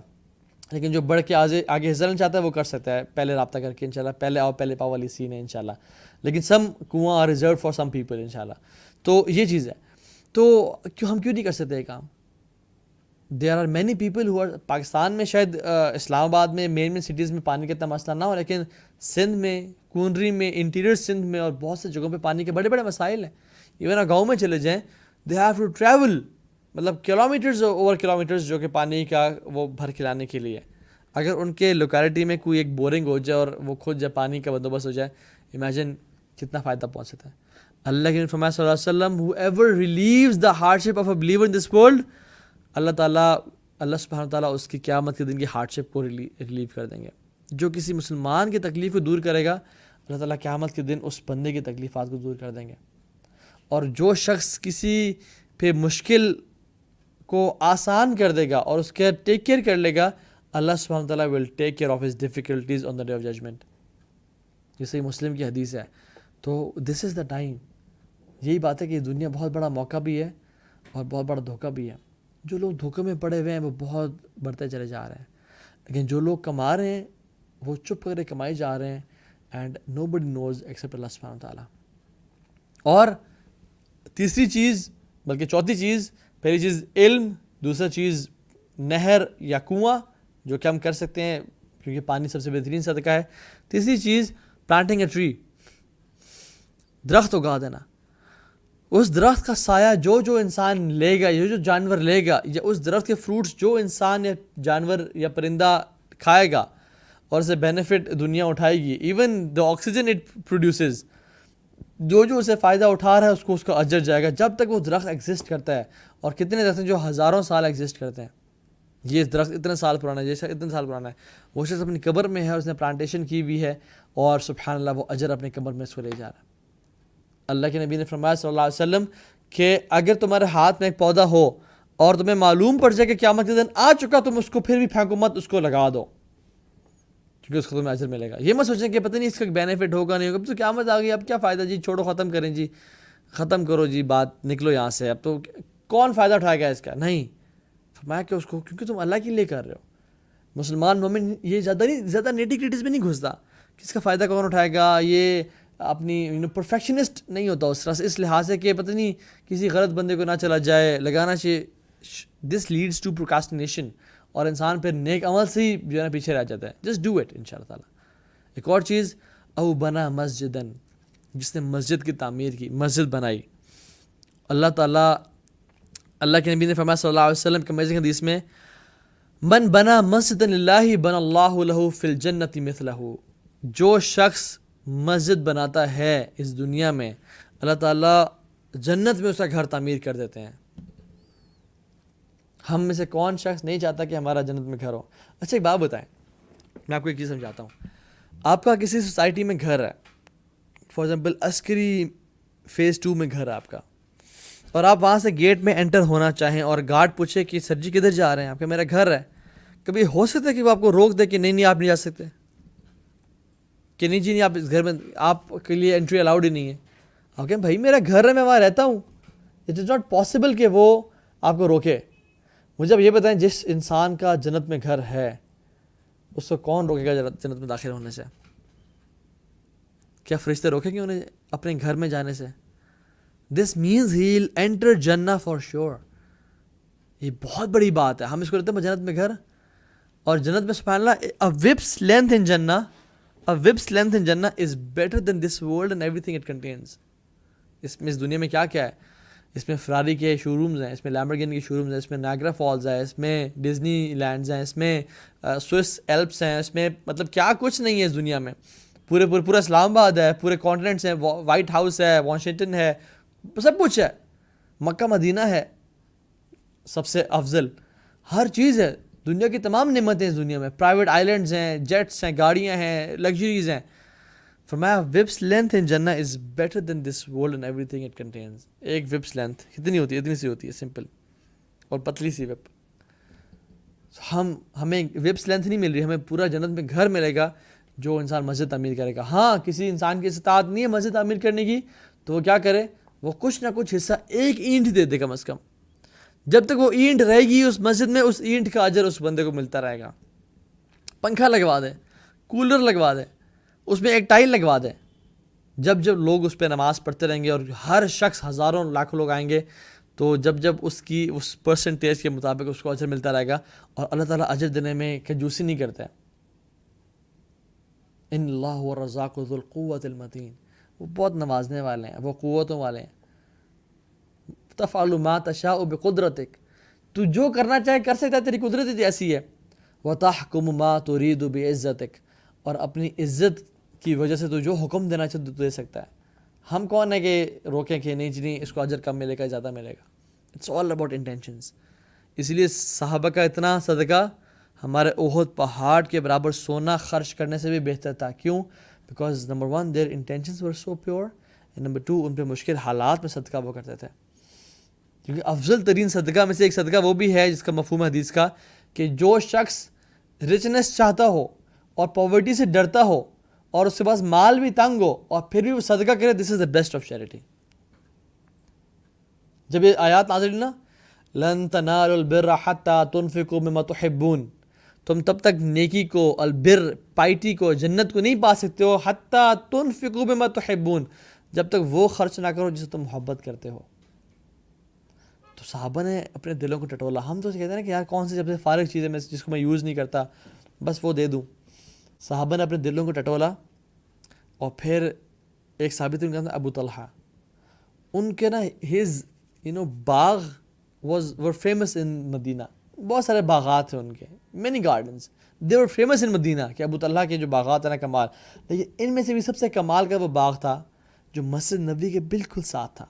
S1: لیکن جو بڑھ کے آگے آگے حصہ لینا چاہتا ہے وہ کر سکتا ہے، پہلے رابطہ کر کے ان شاء اللہ پہلے آؤ، پہلے پاؤ والی سین ہے ان شاء اللہ لیکن سم کنواں are reserve for some people ان شاء اللہ تو یہ چیز ہے۔ تو کیوں، ہم کیوں نہیں کر سکتے یہ کام؟ There are many people who are Pakistan میں شاید اسلام آباد میں مین مین سٹیز میں پانی کا اتنا مسئلہ نہ ہو، لیکن سندھ میں کونری میں انٹیریئر سندھ میں اور بہت سے جگہوں پہ پانی کے بڑے بڑے مسائل ہیں۔ ایون گاؤں میں چلے جائیں دے ہیو ٹو ٹریول مطلب kilometres over kilometres جو کہ پانی کا وہ بھر کھلانے کے لیے۔ اگر ان کے لوکیلٹی میں کوئی ایک بورنگ ہو جائے اور وہ خود جب پانی کا بندوبست ہو جائے امیجن کتنا فائدہ پہنچ سکتا ہے۔ اللہ کے فرمایا صلی اللہ علیہ وسلم whoever relieves the hardship of a believer in this world اللہ تعالیٰ اللہ سبحانہ تعالیٰ اس کی قیامت کے دن کی ہارڈ شپ کو ریلیو کر دیں گے۔ جو کسی مسلمان کی تکلیف کو دور کرے گا، اللہ تعالیٰ قیامت کے دن اس بندے کی تکلیفات کو دور کر دیں گے۔ اور جو شخص کسی پہ مشکل کو آسان کر دے گا اور اس کے ٹیک کیئر کر لے گا، اللہ سبحانہ تعالیٰ will take care of his difficulties on the day of judgement جیسے مسلم کی حدیث ہے۔ تو دس از دا ٹائم یہی بات ہے کہ دنیا بہت بڑا موقع بھی ہے اور بہت بڑا دھوکہ بھی ہے۔ جو لوگ دھوکے میں پڑے ہوئے ہیں، وہ بہت بڑھتے چلے جا رہے ہیں۔ لیکن جو لوگ کما رہے ہیں، وہ چپ کرے کمائی جا رہے ہیں and know body nose accept اللہ سبحانہ تعالیٰ اور تیسری چیز، بلکہ چوتھی چیز، پہلی چیز علم، دوسرا چیز نہر یا کنواں، جو کہ ہم کر سکتے ہیں کیونکہ پانی سب سے بہترین صدقہ ہے۔ تیسری چیز پلانٹنگ اے ٹری درخت اگا دینا۔ اس درخت کا سایہ جو جو انسان لے گا، جو جو جانور لے گا، یا اس درخت کے فروٹس جو انسان یا جانور یا پرندہ کھائے گا اور اسے بینیفٹ دنیا اٹھائے گی۔ Even the oxygen it produces جو جو اسے فائدہ اٹھا رہا ہے، اس کو اس کا اجر جائے گا۔ جب تک وہ درخت ایگزسٹ کرتا ہے اور کتنے درخت ہیں جو ہزاروں سال ایگزسٹ کرتے ہیں۔ یہ درخت اتنے سال پرانا ہے جیسا اتنے سال پرانا ہے۔ وہ شخص اپنی قبر میں ہے اس نے پلانٹیشن کی بھی ہے اور سبحان اللہ وہ اجر اپنی قبر میں اس کو لے جا رہا ہے۔ اللہ کے نبی نے فرمایا صلی اللہ علیہ وسلم کہ اگر تمہارے ہاتھ میں ایک پودا ہو اور تمہیں معلوم پڑ جائے کہ قیامت کے دن آ چکا تم اس کو، پھر بھی پھینکو مت، اس کو لگا دو۔ کیونکہ اس کو تمہیں اجر ملے گا۔ یہ مت سوچیں کہ پتہ نہیں اس کا بینیفٹ ہوگا نہیں ہوگا۔ تو قیامت آ گئی، اب کیا فائدہ؟ جی چھوڑو، ختم کریں۔ جی ختم کرو۔ جی بات نکلو یہاں سے۔ اب تو کون فائدہ اٹھائے گا اس کا؟ نہیں۔ فرمایا کہ اس کو کیونکہ تم اللہ کے لیے کر رہے ہو۔ مسلمان مومن یہ زیادہ نہیں، زیادہ نیٹی کریٹیز میں نہیں گھستا۔ کس کا فائدہ کون اٹھائے گا؟ یہ اپنی یو پرفیکشنسٹ نہیں ہوتا اس طرح سے۔ اس لحاظ سے کہ پتہ نہیں کسی غلط بندے کو نہ چلا جائے، لگانا چاہیے۔ دس لیڈس ٹو پروکاسٹینیشن اور انسان پھر نیک عمل سے ہی جو ہے نا پیچھے رہ جاتا ہے۔ جسٹ ڈو اٹ ان شاء اللہ تعالیٰ۔ ایک اور چیز، او بنا مسجد جس نے مسجد کی تعمیر کی، مسجد بنائی۔ اللہ تعالیٰ، اللہ کے نبی نے فرمایا صلی اللہ علیہ وسلم کے مزید حدیث میں، من بنا مسجد اللہ بن اللہ فل جنتی مثلہ جو شخص مسجد بناتا ہے اس دنیا میں، اللہ تعالیٰ جنت میں اس کا گھر تعمیر کر دیتے ہیں۔ ہم میں سے کون شخص نہیں چاہتا کہ ہمارا جنت میں گھر ہو؟ اچھا ایک بات بتائیں۔ میں آپ کو ایک چیز سمجھاتا ہوں۔ آپ کا کسی سوسائٹی میں گھر ہے، for example Askari phase two میں گھر ہے آپ کا، اور آپ وہاں سے گیٹ میں انٹر ہونا چاہیں اور گارڈ پوچھے کہ سر جی کدھر جا رہے ہیں؟ آپ کا میرا گھر ہے۔ کبھی ہو سکتا ہے کہ وہ آپ کو روک دے کہ نہیں نہیں، آپ نہیں جا سکتے؟ کہ نہیں جی نہیں، آپ اس گھر میں، آپ کے لیے انٹری الاؤڈ ہی نہیں ہے۔ آپ کہیں بھائی میرا گھر ہے میں وہاں رہتا ہوں۔ اٹ از ناٹ پاسبل کہ وہ آپ کو روکے۔ مجھے اب یہ بتائیں، جس انسان کا جنت میں گھر ہے، اس کو کون روکے گا جنت میں داخل ہونے سے؟ کیا فرشتے روکیں گے انہیں اپنے گھر میں جانے سے؟ دس مینس ہیل اینٹر جنا فار شیور یہ بہت بڑی بات ہے۔ ہم اس کو لیتے ہیں جنت میں گھر، اور جنت میں سبحان اللہ وپس لینتھ ان جنا وپس لینتھ ان جنا is better than this world and everything it contains اس میں اس دنیا میں کیا کیا ہے؟ اس میں فراری کے شو رومز ہیں، اس میں لیمبرگن کے شو رومز ہیں، اس میں ناگرا فالز ہے اس میں ڈزنی لینڈز ہیں، اس میں سوئس ایلپس ہیں، اس میں مطلب کیا کچھ نہیں ہے اس دنیا میں۔ پورے پورے پورا اسلام آباد ہے، پورے کانٹیننٹس ہیں وائٹ ہاؤس ہے واشنگٹن ہے، سب کچھ ہے۔ مکہ، مدینہ ہے۔ سب سے افضل۔ ہر چیز ہے۔ دنیا کی تمام نعمتیں اس دنیا میں۔ پرائیویٹ آئیلینڈز ہیں جیٹس ہیں، گاڑیاں ہیں لگژریز ہیں۔ فرمایا، وپس لینتھ ان جنا is better than this world and everything it contains ایک وپس لینتھ کتنی ہوتی ہے؟ اتنی سی ہوتی ہے سمپل اور پتلی سی وپ۔ ہم، ہمیں ویبس لینتھ نہیں مل رہی، ہمیں پورا جنت میں گھر ملے گا جو انسان مسجد تعمیر کرے گا۔ ہاں کسی انسان کی استطاعت نہیں ہے مسجد تعمیر کرنے کی، تو وہ کیا کرے؟ وہ کچھ نہ کچھ حصہ ایک اینٹ دے دے کم از کم۔ جب تک وہ اینٹ رہے گی اس مسجد میں، اس اینٹ کا اجر اس بندے کو ملتا رہے گا۔ پنکھا لگوا دے، کولر لگوا دے، اس میں ایک ٹائل لگوا دے۔ جب جب لوگ اس پہ نماز پڑھتے رہیں گے اور ہر شخص ہزاروں لاکھوں لوگ آئیں گے، تو جب جب اس کی، اس پرسنٹیج کے مطابق اس کو اجر ملتا رہے گا۔ اور اللہ تعالیٰ اجر دینے میں کنجوسی نہیں کرتا ان اللہ و رضاق القوت المتین۔ وہ بہت نوازنے والے ہیں، وہ قوتوں والے ہیں۔ ما تشاء بقدرتک تو جو کرنا چاہے کر سکتا ہے، تیری قدرت ایسی ہے۔ وہ تحکم ما ترید بعزتک اور اپنی عزت کی وجہ سے تو جو حکم دینا چاہے تو دے سکتا ہے۔ ہم کون ہے کہ روکیں کہ نہیں جی اس کو اجر کم ملے گا، زیادہ ملے گا۔ اٹس آل اباؤٹ انٹینشنس اس لیے صحابہ کا اتنا صدقہ ہمارے عہد پہاڑ کے برابر سونا خرچ کرنے سے بھی بہتر تھا۔ کیوں؟ Because number one their intentions were so pure and number two ان پہ مشکل حالات میں صدقہ وہ کرتے تھے۔ کیونکہ افضل ترین صدقہ میں سے ایک صدقہ وہ بھی ہے جس کا مفہوم حدیث کا کہ جو شخص رچنس چاہتا ہو اور پاورٹی سے ڈرتا ہو اور اس کے پاس مال بھی تنگ ہو اور پھر بھی وہ صدقہ کرے this is the best of charity جب یہ آیات نازل نا، لن تنال البر حتى تنفقوا مما تحبون، تم تب تک نیکی کو، البر، پائٹی کو، جنت کو نہیں پا سکتے ہو حتیٰ تنفقوا مما تحبون، جب تک وہ خرچ نہ کرو جسے تم محبت کرتے ہو۔ تو صحابہ نے اپنے دلوں کو ٹٹولا۔ ہم تو کہتے ہیں نا کہ یار کون سی جب سے فارغ چیزیں میں جس کو میں یوز نہیں کرتا؟ بس وہ دے دوں۔ صحابہ نے اپنے دلوں کو ٹٹولا اور پھر ایک ثابت ان کا ابو طلحہ۔ ان کے نا his you know Bagh was were famous in مدینہ بہت سارے باغات ہیں ان کے۔ Many gardens they were famous in Medina کہ ابو طلحہ کے جو باغات ہیں نا کمال۔ لیکن ان میں سے بھی سب سے کمال کا وہ باغ تھا جو مسجد نبی کے بالکل ساتھ تھا۔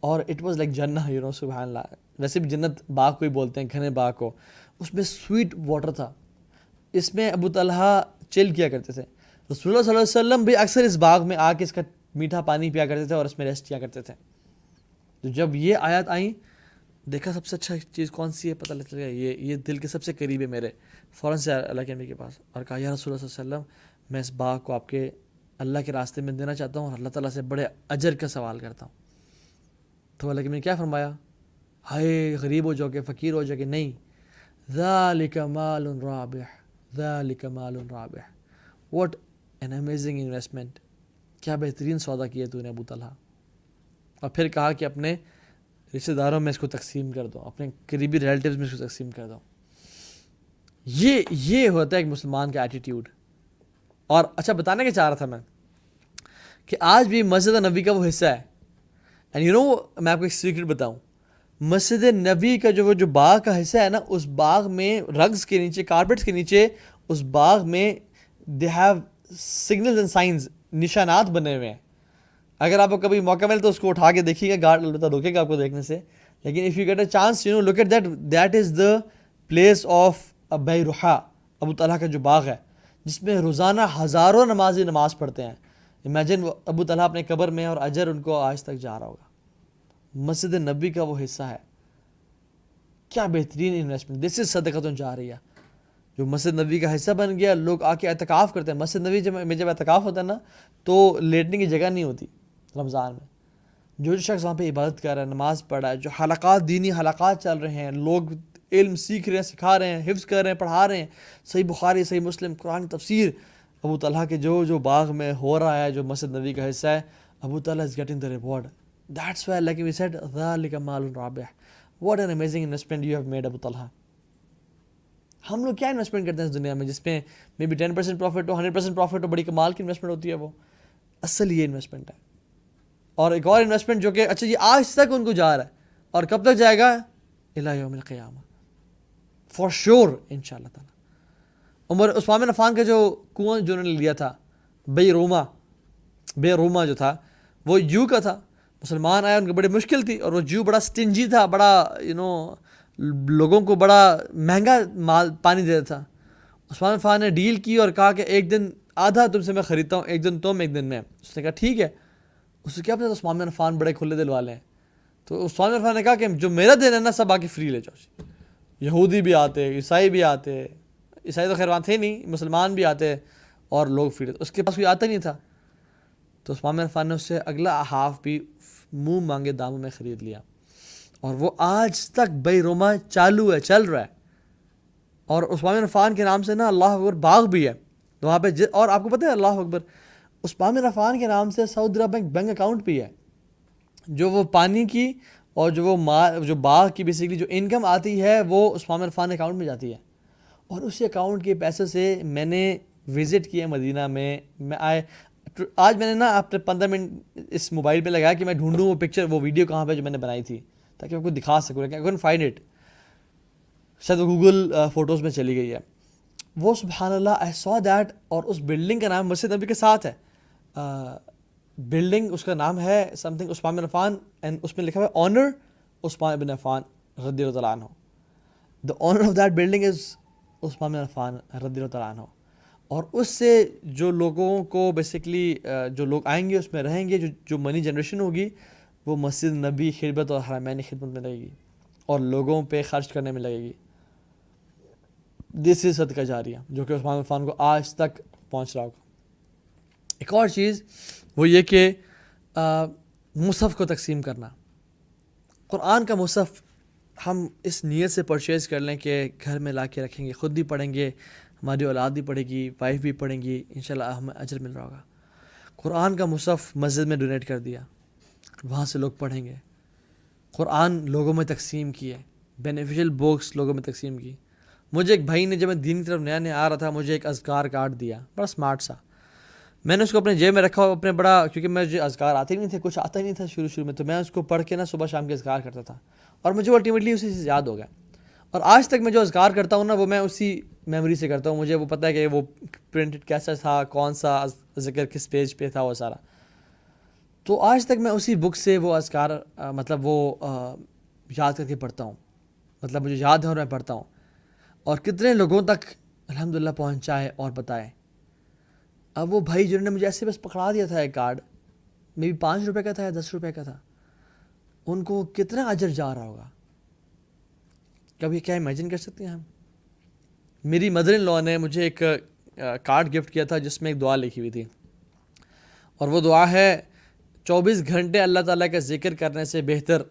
S1: اور اٹ واز لائک جنہ یو نو سبحان اللہ ویسے بھی جنت باغ کو ہی بولتے ہیں، گھنے باغ کو۔ اس میں سویٹ واٹر تھا۔ اس میں ابو طلحہ چل کیا کرتے تھے۔ رسول اللہ صلی اللہ علیہ وسلم بھی اکثر اس باغ میں آ کے اس کا میٹھا پانی پیا کرتے تھے اور اس میں ریسٹ کیا کرتے تھے۔ تو جب یہ آیات آئیں، دیکھا سب سے اچھا چیز کون سی ہے؟ پتہ لگ گیا، یہ یہ دل کے سب سے قریب ہے میرے۔ فوراً سے اللہ کے نبی کے پاس۔ اور کہا، یا رسول اللہ صلی اللہ علیہ وسلم، میں اس باغ کو آپ کے اللہ کے راستے میں دینا چاہتا ہوں اور اللہ تعالیٰ سے بڑے اجر کا سوال کرتا ہوں۔ تو اللہ کے نے کیا فرمایا؟ ہائے غریب ہو جاؤ کہ فقیر ہو جاؤ کہ نہیں۔ ذالک مال رابح، ذالک مال رابح۔ واٹ این امیزنگ انویسٹمنٹ کیا بہترین سودا کیا تو نے ابو طلحہ۔ اور پھر کہا کہ اپنے رشتہ داروں میں اس کو تقسیم کر دو، اپنے قریبی ریلیٹیوز میں اس کو تقسیم کر دو۔ یہ یہ ہوتا ہے ایک مسلمان کا ایٹیٹیوڈ اور اچھا بتانے کا چاہ رہا تھا میں کہ آج بھی مسجد نبی کا وہ حصہ ہے۔ اینڈ یو نو میں آپ کو ایک سیکرٹ بتاؤں مسجد نبی کا جو وہ جو باغ کا حصہ ہے نا اس باغ میں رگز کے نیچے کارپیٹس کے نیچے اس باغ میں they have signals and signs نشانات بنے ہوئے ہیں اگر آپ کو کبھی موقع ملے تو اس کو اٹھا کے دیکھیے گا گارڈ البتہ روکے گا آپ کو دیکھنے سے لیکن if you get a chance you know look at that that is the place of ابئی رحا ابو طلحہ کا جو باغ ہے جس میں روزانہ ہزاروں نمازی نماز پڑھتے ہیں امیجن وہ ابو طلحہ اپنے قبر میں اور اجر ان کو آج تک جا رہا ہوگا۔ مسجد نبی کا وہ حصہ ہے۔ کیا بہترین انویسٹمنٹ دس از صدقہ جا رہی ہے جو مسجد نبی کا حصہ بن گیا، لوگ آ کے اعتکاف کرتے ہیں۔ مسجد نبی جب میں جب اعتکاف ہوتا ہے نا، تو لیٹنے کی جگہ نہیں ہوتی رمضان میں۔ جو جو شخص وہاں پہ عبادت کر رہا ہے، نماز پڑھ رہا ہے، جو حلقات، دینی حلقات چل رہے ہیں، لوگ علم سیکھ رہے ہیں، سکھا رہے ہیں، حفظ کر رہے ہیں، پڑھا رہے ہیں۔ صحیح بخاری، صحیح مسلم، قرآن تفسیر ابو طلحہ کے جو جو باغ میں ہو رہا ہے، جو مسجد نبی کا حصہ ہے، ابو Talha is getting the reward that's why like we say ذالک مال رابح. What an amazing investment you have made ابو طلحہ. ہم لوگ کیا انویسٹمنٹ کرتے ہیں اس دنیا میں، جس میں maybe ten percent profit ہو ہنڈریڈ پرسینٹ پروفٹ ہو، بڑی کمال کی انویسٹمنٹ ہوتی ہے وہ. اصل یہ انویسٹمنٹ ہے. اور ایک اور انویسٹمنٹ جو کہ اچھا یہ آج تک ان کو جا رہا ہے. اور کب تک جائے گا؟ الہ یوم القیامہ. فار شیور ان شاء اللہ تعالیٰ. عمر عثمان عفان کا جو کنواں جو انہوں نے لیا تھا، بے روما بے روما جو تھا، وہ یو کا تھا۔ مسلمان آئے، ان کو بڑی مشکل تھی اور وہ جو بڑا سٹنجی تھا، بڑا یو نو لوگوں کو بڑا مہنگا مال، پانی دیتا تھا۔ عثمان عفان نے ڈیل کی اور کہا کہ ایک دن آدھا تم سے میں خریدتا ہوں، ایک دن تم، ایک دن میں۔ اس نے کہا ٹھیک ہے۔ اس سے کیا پتا عثمان عفان بڑے کھلے دل والے ہیں۔ تو عثمان عفان نے کہا کہ جو میرا دن ہے نا، سب آ کے فری لے جاؤ جی۔ یہودی بھی آتے، عیسائی بھی آتے عیسائی تو خیر وہاں تھے نہیں، مسلمان بھی آتے اور لوگ فری اس کے پاس کوئی آتا نہیں تھا۔ تو عثمان بن عفان نے اس سے اگلا ہاف بھی منہ مانگے داموں میں خرید لیا۔ اور وہ آج تک بے روما چالو ہے، چل رہا ہے۔ اور عثمان بن عفان کے نام سے نا اللہ اکبر باغ بھی ہے۔ وہاں پہ اور آپ کو پتہ ہے اللہ اکبر، عثمان بن عفان کے نام سے Saudi Arab bank bank account بھی ہے۔ جو وہ پانی کی اور جو وہ مال، جو باغ کی بیسکلی جو انکم آتی ہے، وہ عثمان بن عفان اکاؤنٹ میں جاتی ہے۔ اور اسی اکاؤنٹ کے پیسے سے میں نے وزٹ کیا مدینہ میں میں آئے۔ آج میں نے نا اپنے پندرہ منٹ اس موبائل پہ لگایا کہ میں ڈھونڈوں وہ پکچر وہ ویڈیو کہاں پہ جو میں نے بنائی تھی، تاکہ آپ کو دکھا سکوں۔ لیکن فائنڈ اٹ شاید گوگل فوٹوز میں چلی گئی ہے۔ وہ سبحان اللہ آئی سو دیٹ اور اس بلڈنگ کا نام مسجد نبی کے ساتھ ہے۔ بلڈنگ اس کا نام ہے something Usman bin Affan and اس میں لکھا ہوا ہے آنر عثمان بن عفان رضی اللہ عنہ۔ The owner of that building is عثمان بن عفان رضی اللہ عنہ۔ اور اس سے جو لوگوں کو بیسکلی جو لوگ آئیں گے، اس میں رہیں گے، جو جو منی جنریشن ہوگی، وہ مسجد نبی، خدمت اور حرمین خدمت میں لگے گی، اور لوگوں پہ خرچ کرنے میں لگے گی۔ دس از صدقہ جاریہ، جو کہ عثمان عفان کو آج تک پہنچ رہا ہوگا۔ ایک اور چیز، وہ یہ کہ مصحف کو تقسیم کرنا۔ قرآن کا مصحف ہم اس نیت سے پرچیز کر لیں کہ گھر میں لا کے رکھیں گے، خود بھی پڑھیں گے، ہماری اولاد بھی پڑھے گی وائف بھی پڑھیں گی، انشاءاللہ ہمیں اجر مل رہا ہوگا۔ قرآن کا مصحف مسجد میں ڈونیٹ کر دیا، وہاں سے لوگ پڑھیں گے۔ قرآن لوگوں میں تقسیم کیے بینیفیشل بکس لوگوں میں تقسیم کی۔ مجھے ایک بھائی نے جب میں دین کی طرف نیا نیا آ رہا تھا، مجھے ایک اذکار کارڈ دیا، بڑا اسمارٹ سا۔ میں نے اس کو اپنے جیب میں رکھا اپنے بڑا، کیونکہ مجھے اذکار آتے نہیں تھے، کچھ آتا ہی نہیں تھا شروع شروع میں، تو میں اس کو پڑھ کے نا صبح شام کے اذکار کرتا تھا۔ اور مجھے الٹیمیٹلی اسی سے یاد ہو گیا۔ اور آج تک میں جو اذکار کرتا ہوں نا، وہ میں اسی میموری سے کرتا ہوں۔ مجھے وہ پتہ ہے کہ وہ پرنٹڈ کیسا تھا، کون سا ذکر کس پیج پہ تھا وہ سارا۔ تو آج تک میں اسی بک سے وہ اذکار مطلب وہ یاد کر کے پڑھتا ہوں۔ مطلب مجھے یاد ہے اور میں پڑھتا ہوں۔ اور کتنے لوگوں تک الحمد للہ پہنچائے اور بتائے اب وہ بھائی جنہوں نے مجھے ایسے بس پکڑا دیا تھا ایک کارڈ میں بھی پانچ روپے کا تھا یا دس روپے کا تھا۔ ان کو کتنا اجر جا رہا ہوگا؟ کبھی کیا امیجن کر سکتے ہیں ہم؟ میری مدر ان لا نے مجھے ایک کارڈ گفٹ کیا تھا جس میں ایک دعا لکھی ہوئی تھی۔ اور وہ دعا ہے، چوبیس گھنٹے اللہ تعالیٰ کا ذکر کرنے سے بہتر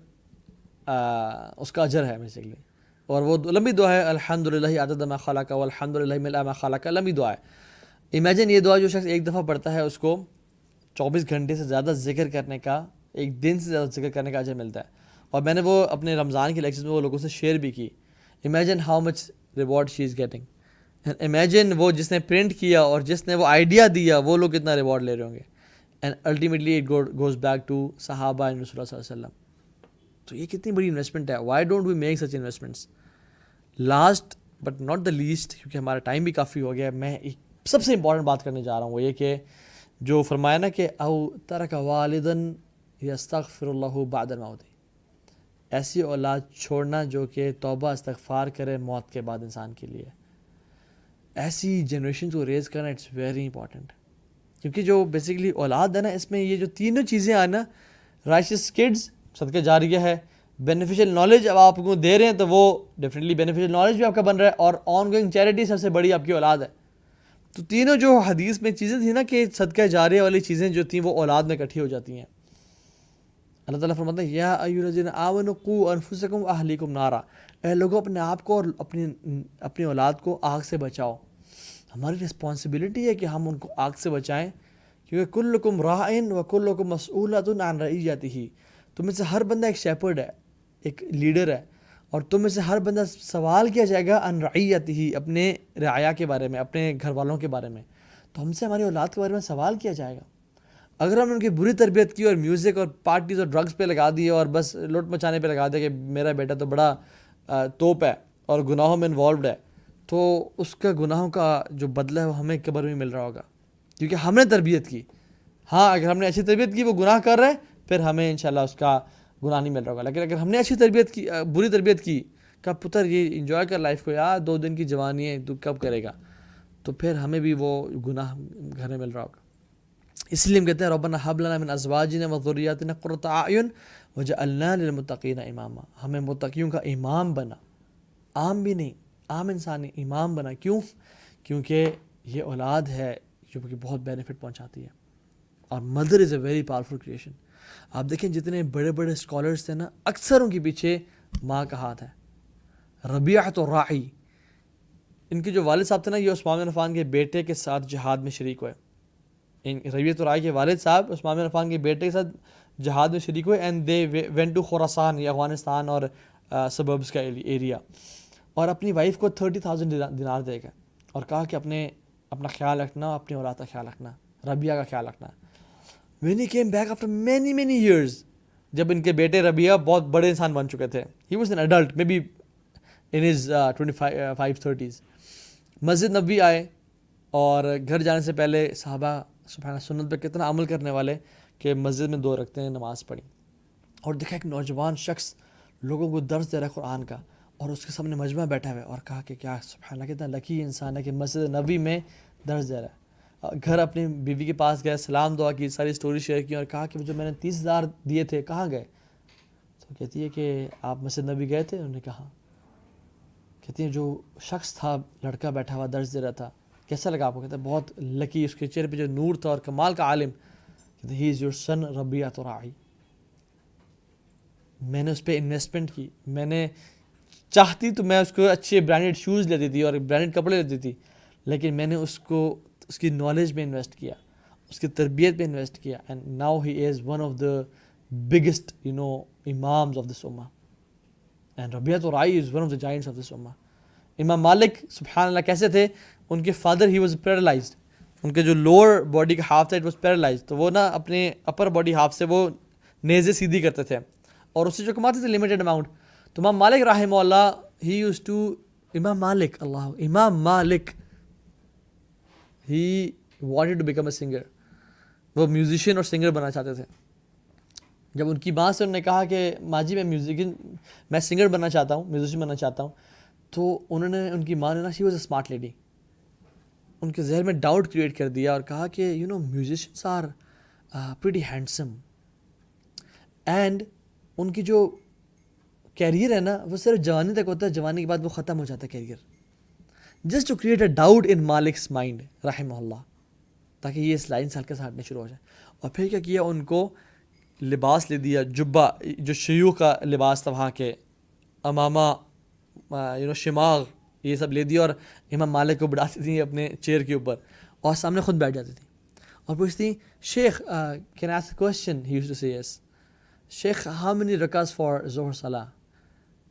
S1: اس کا اجر ہے بیسکلی اور وہ لمبی دعا ہے الحمد للہ عدد ما خالہ کا الحمد للہ ما خالہ کا لمبی دعا ہے۔ امیجن یہ دعا جو شخص ایک دفعہ پڑھتا ہے، اس کو چوبیس گھنٹے سے زیادہ ذکر کرنے کا ایک دن سے زیادہ ذکر کرنے کا اجر ملتا ہے۔ اور میں نے وہ اپنے رمضان کے لیکچر میں وہ لوگوں سے شیئر بھی کی۔ Imagine how much reward she is getting imagine وہ جس نے پرنٹ کیا اور جس نے وہ آئیڈیا دیا، وہ لوگ کتنا ریوارڈ لے رہے ہوں گے۔ And ultimately it goes back to صحابہ ان رسول اللہ صلی اللہ علیہ وسلم تو یہ کتنی بڑی انویسٹمنٹ ہے۔ Why don't we make such investments last but not the least کیونکہ ہمارا ٹائم بھی کافی ہو گیا میں ایک سب سے امپورٹنٹ بات کرنے جا رہا ہوں وہ یہ کہ جو فرمایا نا کہ او ترک والدن یستغفر اللہ بعد الموت۔ ایسی اولاد چھوڑنا جو کہ توبہ، استغفار کرے موت کے بعد انسان کے لیے۔ ایسی جنریشن کو ریز کرنا اٹس ویری امپورٹنٹ کیونکہ جو بیسکلی اولاد ہے نا، اس میں یہ جو تینوں چیزیں آئیں نا رائشس کڈز صدقہ جاریہ ہے بینیفیشل نالج اب آپ کو دے رہے ہیں تو وہ ڈیفینیٹلی بینیفیشل نالج بھی آپ کا بن رہا ہے اور آن گوئنگ چیریٹی سب سے بڑی آپ کی اولاد ہے۔ تو تینوں جو حدیث میں چیزیں تھیں نا کہ صدقہ جاریہ والی چیزیں جو تھیں وہ اولاد میں اکٹھی ہو جاتی ہیں۔ اللہ تعالیٰ فرماتا ہے یا آون انفسکم اہلیکم نارا۔ اے لوگوں اپنے آپ کو اور اپنی اپنی اولاد کو آگ سے بچاؤ۔ ہماری رسپانسبلٹی ہے کہ ہم ان کو آگ سے بچائیں، کیونکہ کل کم رائن و کل کم مسعولت عن رئی جاتی ہی تم میں سے ہر بندہ ایک شیپرڈ ہے، ایک لیڈر ہے۔ اور تم میں سے ہر بندہ سوال کیا جائے گا ان رعیت ہی اپنے رعایا کے بارے میں، اپنے گھر والوں کے بارے میں۔ تو ہم سے ہماری اولاد کے بارے میں سوال کیا جائے گا۔ اگر ہم نے ان کی بری تربیت کی اور میوزک اور پارٹیز اور ڈرگس پہ لگا دی اور بس لوٹ مچانے پہ لگا دیا کہ میرا بیٹا تو بڑا توپ ہے اور گناہوں میں انوالوڈ ہے، تو اس کا گناہوں کا جو بدلہ ہے وہ ہمیں قبر میں مل رہا ہوگا۔ کیونکہ ہم نے تربیت کی۔ ہاں اگر ہم نے ایسی تربیت کی، وہ گناہ کر رہے، پھر ہمیں انشاءاللہ اس کا گناہ نہیں مل رہا ہوگا۔ لیکن اگر ہم نے اچھی تربیت کی بری تربیت کی، کب پتر یہ انجوائے کر لائف کو یار دو دن کی جوانی ہے، تو کب کرے گا؟ تو پھر ہمیں بھی وہ گناہ گھر میں مل رہا ہوگا۔ اس لیے ہم کہتے ہیں ربنا حبلنا من ازواجنا و ذریاتنا قرۃ اعین وجعلنا للمتقین اماما۔ ہمیں متقیوں کا امام بنا۔ عام بھی نہیں، عام انسان امام بنا۔ کیوں؟ کیونکہ یہ اولاد ہے جو کہ بہت بینیفٹ پہنچاتی ہے۔ اور mother is a very powerful creation آپ دیکھیں جتنے بڑے بڑے اسکالرس تھے نا، اکثر ان کے پیچھے ماں کا ہاتھ ہے۔ ربیعت و راعی ان کے جو والد صاحب تھے نا، یہ عثمان عرفان کے بیٹے کے ساتھ جہاد میں شریک ہوئے۔ ان ربیعت و کے والد صاحب، عثمان عرفان کے بیٹے کے ساتھ جہاد میں شریک ہوئے and they went to Khorasan یا افغانستان اور سببس کا ایریا اور اپنی وائف کو تھرٹی تھاؤزینڈ دینار دے گا اور کہا کہ اپنے، اپنا خیال رکھنا، اپنی اولاد کا خیال رکھنا ربیہ کا خیال رکھنا۔ When he came back after many many years جب ان کے بیٹے ربیہ بہت بڑے انسان بن چکے تھے he was an adult maybe in his twenty five thirties مسجد نبی آئے اور گھر جانے سے پہلے صحابہ سبحانہ سنت پہ کتنا عمل کرنے والے کہ مسجد میں دو رکھتے ہیں، نماز پڑھی۔ اور دیکھا ایک نوجوان شخص لوگوں کو درس دے رہا ہے قرآن کا اور اس کے سامنے مجمع بیٹھا ہوا ہے اور کہا کہ کیا سبحان اللہ، کتنا لکی انسان ہے کہ مسجد نبی میں درس دے رہا ہے۔ گھر اپنی بیوی کے پاس گئے، سلام دعا کی، ساری اسٹوری شیئر کی اور کہا کہ جو میں نے تیس ہزار دیے تھے، کہاں گئے؟ تو کہتی ہے کہ آپ مسجد نبی گئے تھے؟ انہوں نے کہا، کہتی ہیں جو شخص تھا، لڑکا بیٹھا ہوا درس دے رہا تھا کیسا لگا آپ کو؟ کہتے ہیں بہت لکی اس کے چہرے پہ جو نور تھا اور کمال کا عالم۔ کہتے ہی از یور سن ربیہ تو راعی میں نے اس پہ انویسٹمنٹ کی۔ میں نے چاہتی تو میں اس کو اچھے برانڈیڈ شوز لیتی تھی اور برانڈیڈ کپڑے لیتی تھی، لیکن میں نے اس کو، اس کی نالج میں انویسٹ کیا، اس کی تربیت پہ انویسٹ کیا۔ And now he is one of the biggest you know imams of this اما اینڈ ربیت اور is one of the giants of this اما امام مالک، سبحان اللہ، کیسے تھے؟ ان کے فادر ہی واز پیرالائزڈ ان کے جو لوور باڈی کا ہاف تھا اٹ واز پیرالائز تو وہ نا اپنے اپر باڈی ہاف سے وہ نیزے سیدھی کرتے تھے اور اس سے جو کماتے تھے لمیٹیڈ اماؤنٹ تو امام مالک رحمہ اللہ ہی یوز ٹو امام مالک، اللہ، امام مالک he wanted to become a singer وہ میوزیشین اور سنگر بننا چاہتے تھے. جب ان کی ماں سے انہوں نے کہا کہ ماں جی میں میوزیکن میں سنگر بننا چاہتا ہوں میوزیشین بننا چاہتا ہوں، تو انہوں نے، ان کی ماں نے نا she was a smart lady ان کے ذہن میں ڈاؤٹ کریٹ کر دیا اور کہا کہ you know musicians are pretty handsome and ان کی جو کیریئر ہے نا، وہ صرف جوانی تک ہوتا ہے، جوانی کے بعد وہ ختم ہو جاتا ہے career just to create a doubt in Malik's mind رحمہ اللہ تاکہ یہ اس لائن سے ہلکے سے ہٹنے شروع ہو جائے۔ اور پھر کیا کیا؟ ان کو لباس لے دیا جبا جو شیو کا لباس تھا وہاں کے، امامہ uh, یو نو شماغ یہ سب لے دیا اور امام مالک کو بڑھاتی تھیں اپنے چیئر کے اوپر اور سامنے خود بیٹھ جاتی تھیں۔ اور پوچھتی Sheikh can ask question he used to see yes Sheikh how many رکاز for ظہر صلاح؟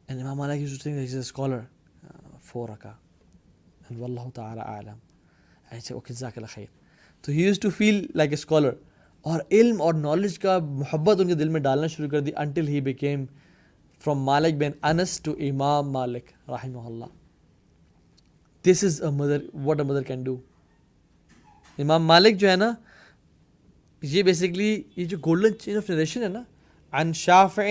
S1: And Imam Malik used to think that he's a scholar. uh, for rakah. And Wallahu ta'ala a'lam. And تو he used to feel like a scholar اور علم اور knowledge کا محبت ان کے دل میں ڈالنا شروع کر دی until he became from Malik bin Anas to Imam Malik رحمہ اللہ. This is a mother what a mother can do Imam Malik جو ہے نا یہ بیسکلی یہ جو گولڈن چین آف نریشن ہے نا عن شافع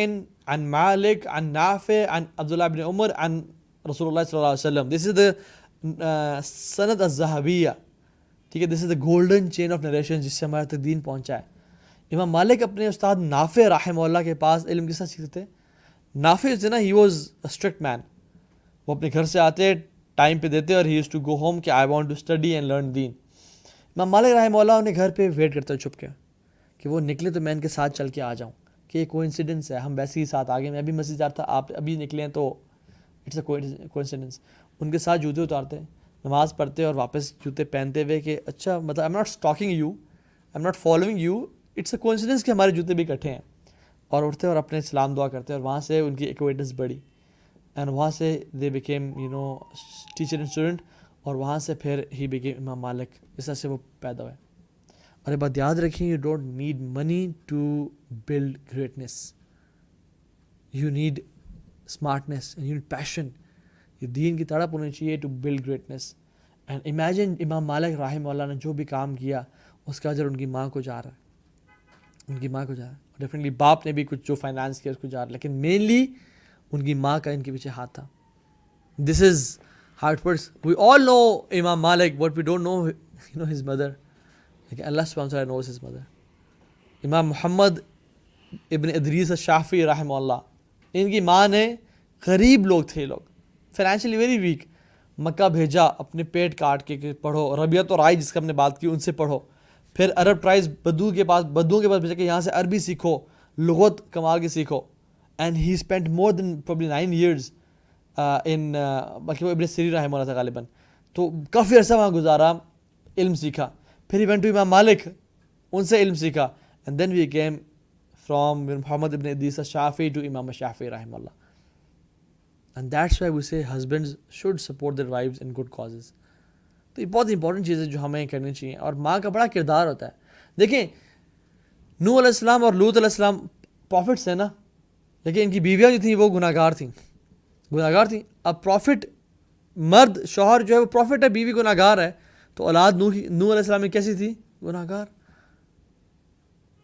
S1: عن مالک عن نافع عن عبداللہ بن عمر عن رسول اللہ صلی اللہ علیہ وسلم دس از دا سند الزہبیہ ٹھیک ہے this is the golden chain of narration جس سے ہمارے تک دین پہنچا ہے امام مالک اپنے استاد نافع رحمہ اللہ کے پاس علم کے ساتھ سیکھتے تھے نافع جو نا ہی واز اسٹرکٹ مین وہ اپنے گھر سے آتے ٹائم پہ دیتے اور he used to go home کہ I want to study and learn deen Imam Malik رحمہ اللہ انہیں گھر پہ ویٹ کرتے چھپ کے کہ وہ نکلے تو میں ان کے ساتھ چل کے آ جاؤں کہ یہ کو انسیڈنس ہے، ہم ویسے ہی ساتھ آگے میں ابھی مسجد جاتا تھا، آپ ابھی نکلے ہیں تو اٹس اے کو انسیڈنس ان کے ساتھ جوتے اتارتے، نماز پڑھتے اور واپس جوتے پہنتے ہوئے کہ اچھا مطلب I'm not stalking you I'm not following you it's a coincidence کہ ہمارے جوتے بھی اکٹھے ہیں۔ اور اٹھتے اور اپنے سلام دعا کرتے اور وہاں سے ان کی ایکویٹنس بڑھی۔ اینڈ وہاں سے they became you know teacher and student اور وہاں سے پھر ہی بیکیم امام مالک اس طرح سے وہ پیدا ہوئے. اور یہ بات یاد رکھیں you don't need money to build greatness you need smartness you need passion یہ دین کی تڑپ ہونی چاہیے to build greatness and imagine Imam Malik رحم اللہ نے جو بھی کام کیا، اس کا اجر ان کی ماں کو جا رہا ہے. ان کی ماں کو جا رہا ہے. ڈیفینیٹلی باپ نے بھی کچھ جو فائنانس کیا، اس کو جا رہا ہے. لیکن مینلی ان کی ماں کا ان کے پیچھے ہاتھ تھا۔ دس is hard words we all know Imam Malik but we don't know you know his mother لیکن اللہ سبحانہ نوز ہز مدر امام محمد ابن ادریس شافی رحمہ اللہ ان کی ماں نے غریب لوگ تھے لوگ۔ فائنینشلی ویری ویک مکہ بھیجا، اپنے پیٹ کاٹ کے کہ پڑھو۔ ربیعت اور آئی جس کا ہم نے بات کی، ان سے پڑھو۔ پھر عرب ٹرائز بدو کے پاس، بدو کے پاس بھیجا کہ یہاں سے عربی سیکھو، لغت کمال کے سیکھو۔ And he spend more then probably nine years in باقی وہ ابن سری رحمہ اللہ تھا غالباً تو کافی عرصہ وہاں گزارا، علم سیکھا. پھر ایونٹ ٹو امام مالک ان سے علم سیکھا. And then we came from Muhammad ibn Idris Shafi to Imam Shafi رحمہ اللہ. And that's why we say husbands should support their wives in good causes تو یہ بہت امپورٹنٹ چیز ہے جو ہمیں کرنی چاہیے. اور ماں کا بڑا کردار ہوتا ہے. دیکھیں نو علیہ السلام اور لوت علیہ السلام پروفٹس ہیں نا؟ لیکن ان کی بیویاں جو تھیں وہ گناہ گار تھیں۔ گناہ گار تھیں۔ اب پروفٹ مرد شوہر جو ہے وہ پروفٹ ہے، بیوی گناہ گار ہے۔ تو اولاد نو نو علیہ السلام میں کیسی تھی؟ گناہ گار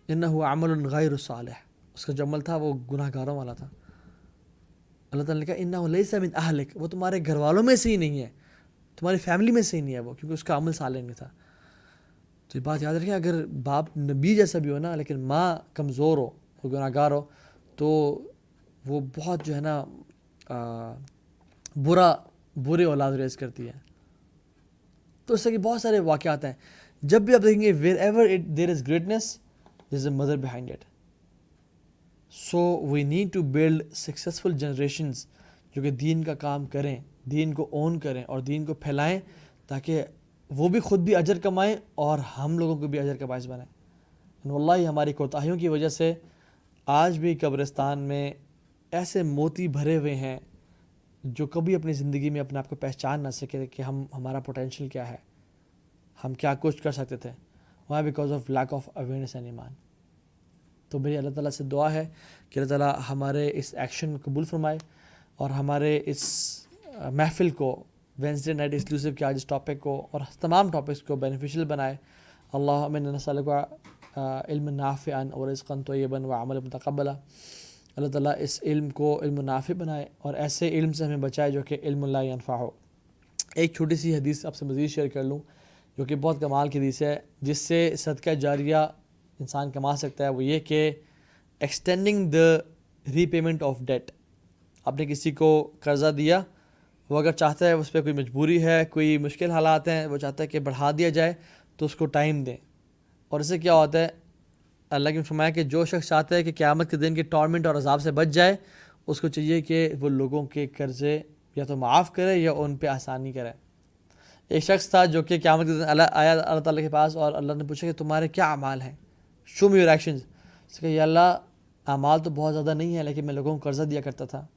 S1: ان ہوا عمل غیر الصالح اس کا جو عمل تھا وہ گناہ گاروں والا تھا۔ اللہ تعالیٰ نے کہا ان تو وہ بہت جو ہے نا برا، برے اولاد ریز کرتی ہے تو اس سے کہ بہت سارے واقعات ہیں۔ جب بھی آپ دیکھیں گے wherever it there is greatness is a mother behind it so we need to build successful generations جو کہ دین کا کام کریں، دین کو اون کریں اور دین کو پھیلائیں تاکہ وہ بھی خود بھی اجر کمائیں اور ہم لوگوں کو بھی اجر کا باعث بنائیں۔ اللہ ہماری کوتاہیوں کی وجہ سے آج بھی قبرستان میں ایسے موتی بھرے ہوئے ہیں جو کبھی اپنی زندگی میں اپنے آپ کو پہچان نہ سکے کہ ہم، ہمارا پوٹینشیل کیا ہے۔ ہم کیا کچھ کر سکتے تھے؟ وہاں because of lack of awareness and iman. تو میری اللہ تعالیٰ سے دعا ہے کہ اللہ تعالیٰ ہمارے اس ایکشن قبول فرمائے اور ہمارے اس محفل کو وینسڈے نائٹ ایکسکلوسو کے آج اس ٹاپک کو اور تمام ٹاپکس کو بینیفیشیل بنائے۔ اللہ من کا علم نافع اور عزقن طیباً و عمل متقبلہ اللہ تعالیٰ اس علم کو علم نافع بنائے اور ایسے علم سے ہمیں بچائے جو کہ علم اللہ انفع ہو۔ ایک چھوٹی سی حدیث آپ سے مزید شیئر کر لوں جو کہ بہت کمال کی حدیث ہے، جس سے صدقہ جاریہ انسان کما سکتا ہے۔ وہ یہ کہ extending the repayment of date آپ نے کسی کو قرضہ دیا، وہ اگر چاہتا ہے اس پہ کوئی مجبوری ہے، کوئی مشکل حالات ہیں، وہ چاہتا ہے کہ بڑھا دیا جائے، تو اس کو ٹائم دیں۔ اور اس سے کیا ہوتا ہے؟ اللہ کی فرمایا کہ جو شخص چاہتا ہے کہ قیامت کے دن کے ٹورمنٹ اور عذاب سے بچ جائے، اس کو چاہیے کہ وہ لوگوں کے قرضے یا تو معاف کرے یا ان پہ آسانی کرے۔ ایک شخص تھا جو کہ قیامت کے دن اللہ آیا، اللہ تعالیٰ کے پاس اور اللہ نے پوچھا کہ تمہارے کیا اعمال ہیں؟ شو می یور ایکشنز اس کہ یا اللہ، اعمال تو بہت زیادہ نہیں ہے لیکن میں لوگوں کو قرضہ دیا کرتا تھا۔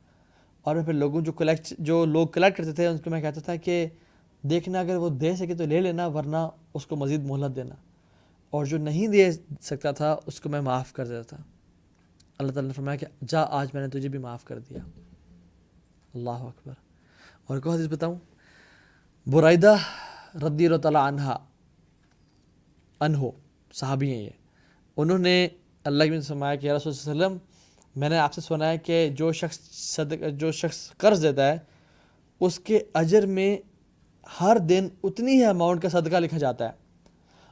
S1: اور میں پھر لوگوں جو کلیکٹ جو لوگ کلیکٹ کرتے تھے، ان کو میں کہتا تھا کہ دیکھنا اگر وہ دے سکے تو لے لینا، ورنہ اس کو مزید مہلت دینا۔ اور جو نہیں دے سکتا تھا، اس کو میں معاف کر دیتا تھا۔ اللہ تعالیٰ نے فرمایا کہ جا، آج میں نے تجھے بھی معاف کر دیا۔ اللہ اکبر۔ اور ایک حدیث بتاؤں۔ برائدہ رضی اللہ تعالیٰ عنہ انہو، صحابی ہیں یہ۔ انہوں نے اللہ کی فرمایا کہ رسول اللہ علیہ وسلم، میں نے آپ سے سنا ہے کہ جو شخص صدق، جو شخص قرض دیتا ہے، اس کے اجر میں ہر دن اتنی ہی اماؤنٹ کا صدقہ لکھا جاتا ہے۔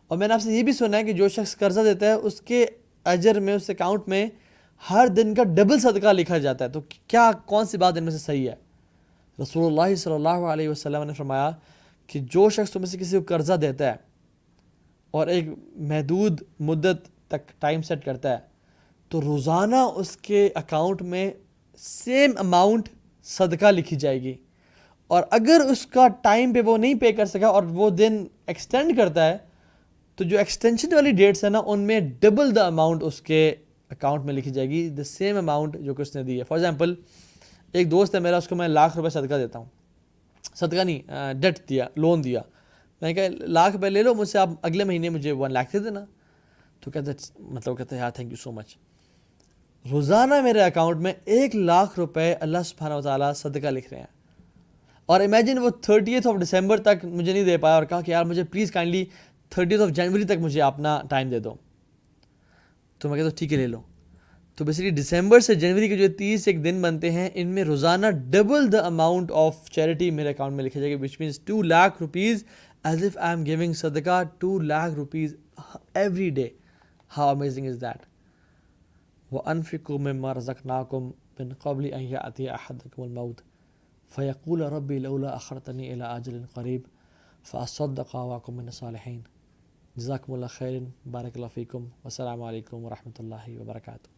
S1: اور میں نے آپ سے یہ بھی سنا ہے کہ جو شخص قرضہ دیتا ہے، اس کے اجر میں، اس اکاؤنٹ میں ہر دن کا ڈبل صدقہ لکھا جاتا ہے۔ تو کیا کون سی بات ان میں سے صحیح ہے؟ رسول اللہ صلی اللہ علیہ وسلم نے فرمایا کہ جو شخص تم میں سے کسی کو قرضہ دیتا ہے اور ایک محدود مدت تک ٹائم سیٹ کرتا ہے، تو روزانہ اس کے اکاؤنٹ میں سیم اماؤنٹ صدقہ لکھی جائے گی۔ اور اگر اس کا ٹائم پہ وہ نہیں پے کر سکا اور وہ دن ایکسٹینڈ کرتا ہے تو جو ایکسٹینشن والی ڈیٹس ہیں نا، ان میں ڈبل دا اماؤنٹ اس کے اکاؤنٹ میں لکھی جائے گی دا سیم اماؤنٹ جو کہ اس نے دی ہے. فار ایگزامپل ایک دوست ہے میرا، اس کو میں لاکھ روپے صدقہ دیتا ہوں. صدقہ نہیں ڈیٹ دیا لون دیا. میں نے کہا، لاکھ روپے لے لو، مجھ سے آپ اگلے مہینے مجھے ون لاکھ دے دینا. تو کہتے مطلب کہتے ہیں یار تھینک یو سو مچ روزانہ میرے اکاؤنٹ میں ایک لاکھ روپے اللہ سبحانہ و تعالیٰ صدقہ لکھ رہے ہیں. اور امیجن وہ تھرٹیتھ آف ڈسمبر تک مجھے نہیں دے پایا اور کہا کہ، یار، مجھے پلیز کائنڈلی تھرٹیتھ آف جنوری تک مجھے اپنا ٹائم دے دو۔ تو میں کہتا ہوں ٹھیک ہے، لے لو۔ تو بیسکلی دسمبر سے جنوری کے جو تیس ایک دن بنتے ہیں، ان میں روزانہ double the amount of charity میرے اکاؤنٹ میں لکھا جائے گا which means two lakh rupees as if I am giving sadaqah two lakh rupees every day how amazing is that وہ انفکو میں مرزک ناکم بن قبل الموت فیقول رب لولا اخرتنی الى اجل قریب فاصدق واکم من الصالحین جزاكم الله خير بارك الله فيكم. والسلام عليكم ورحمة الله وبركاته.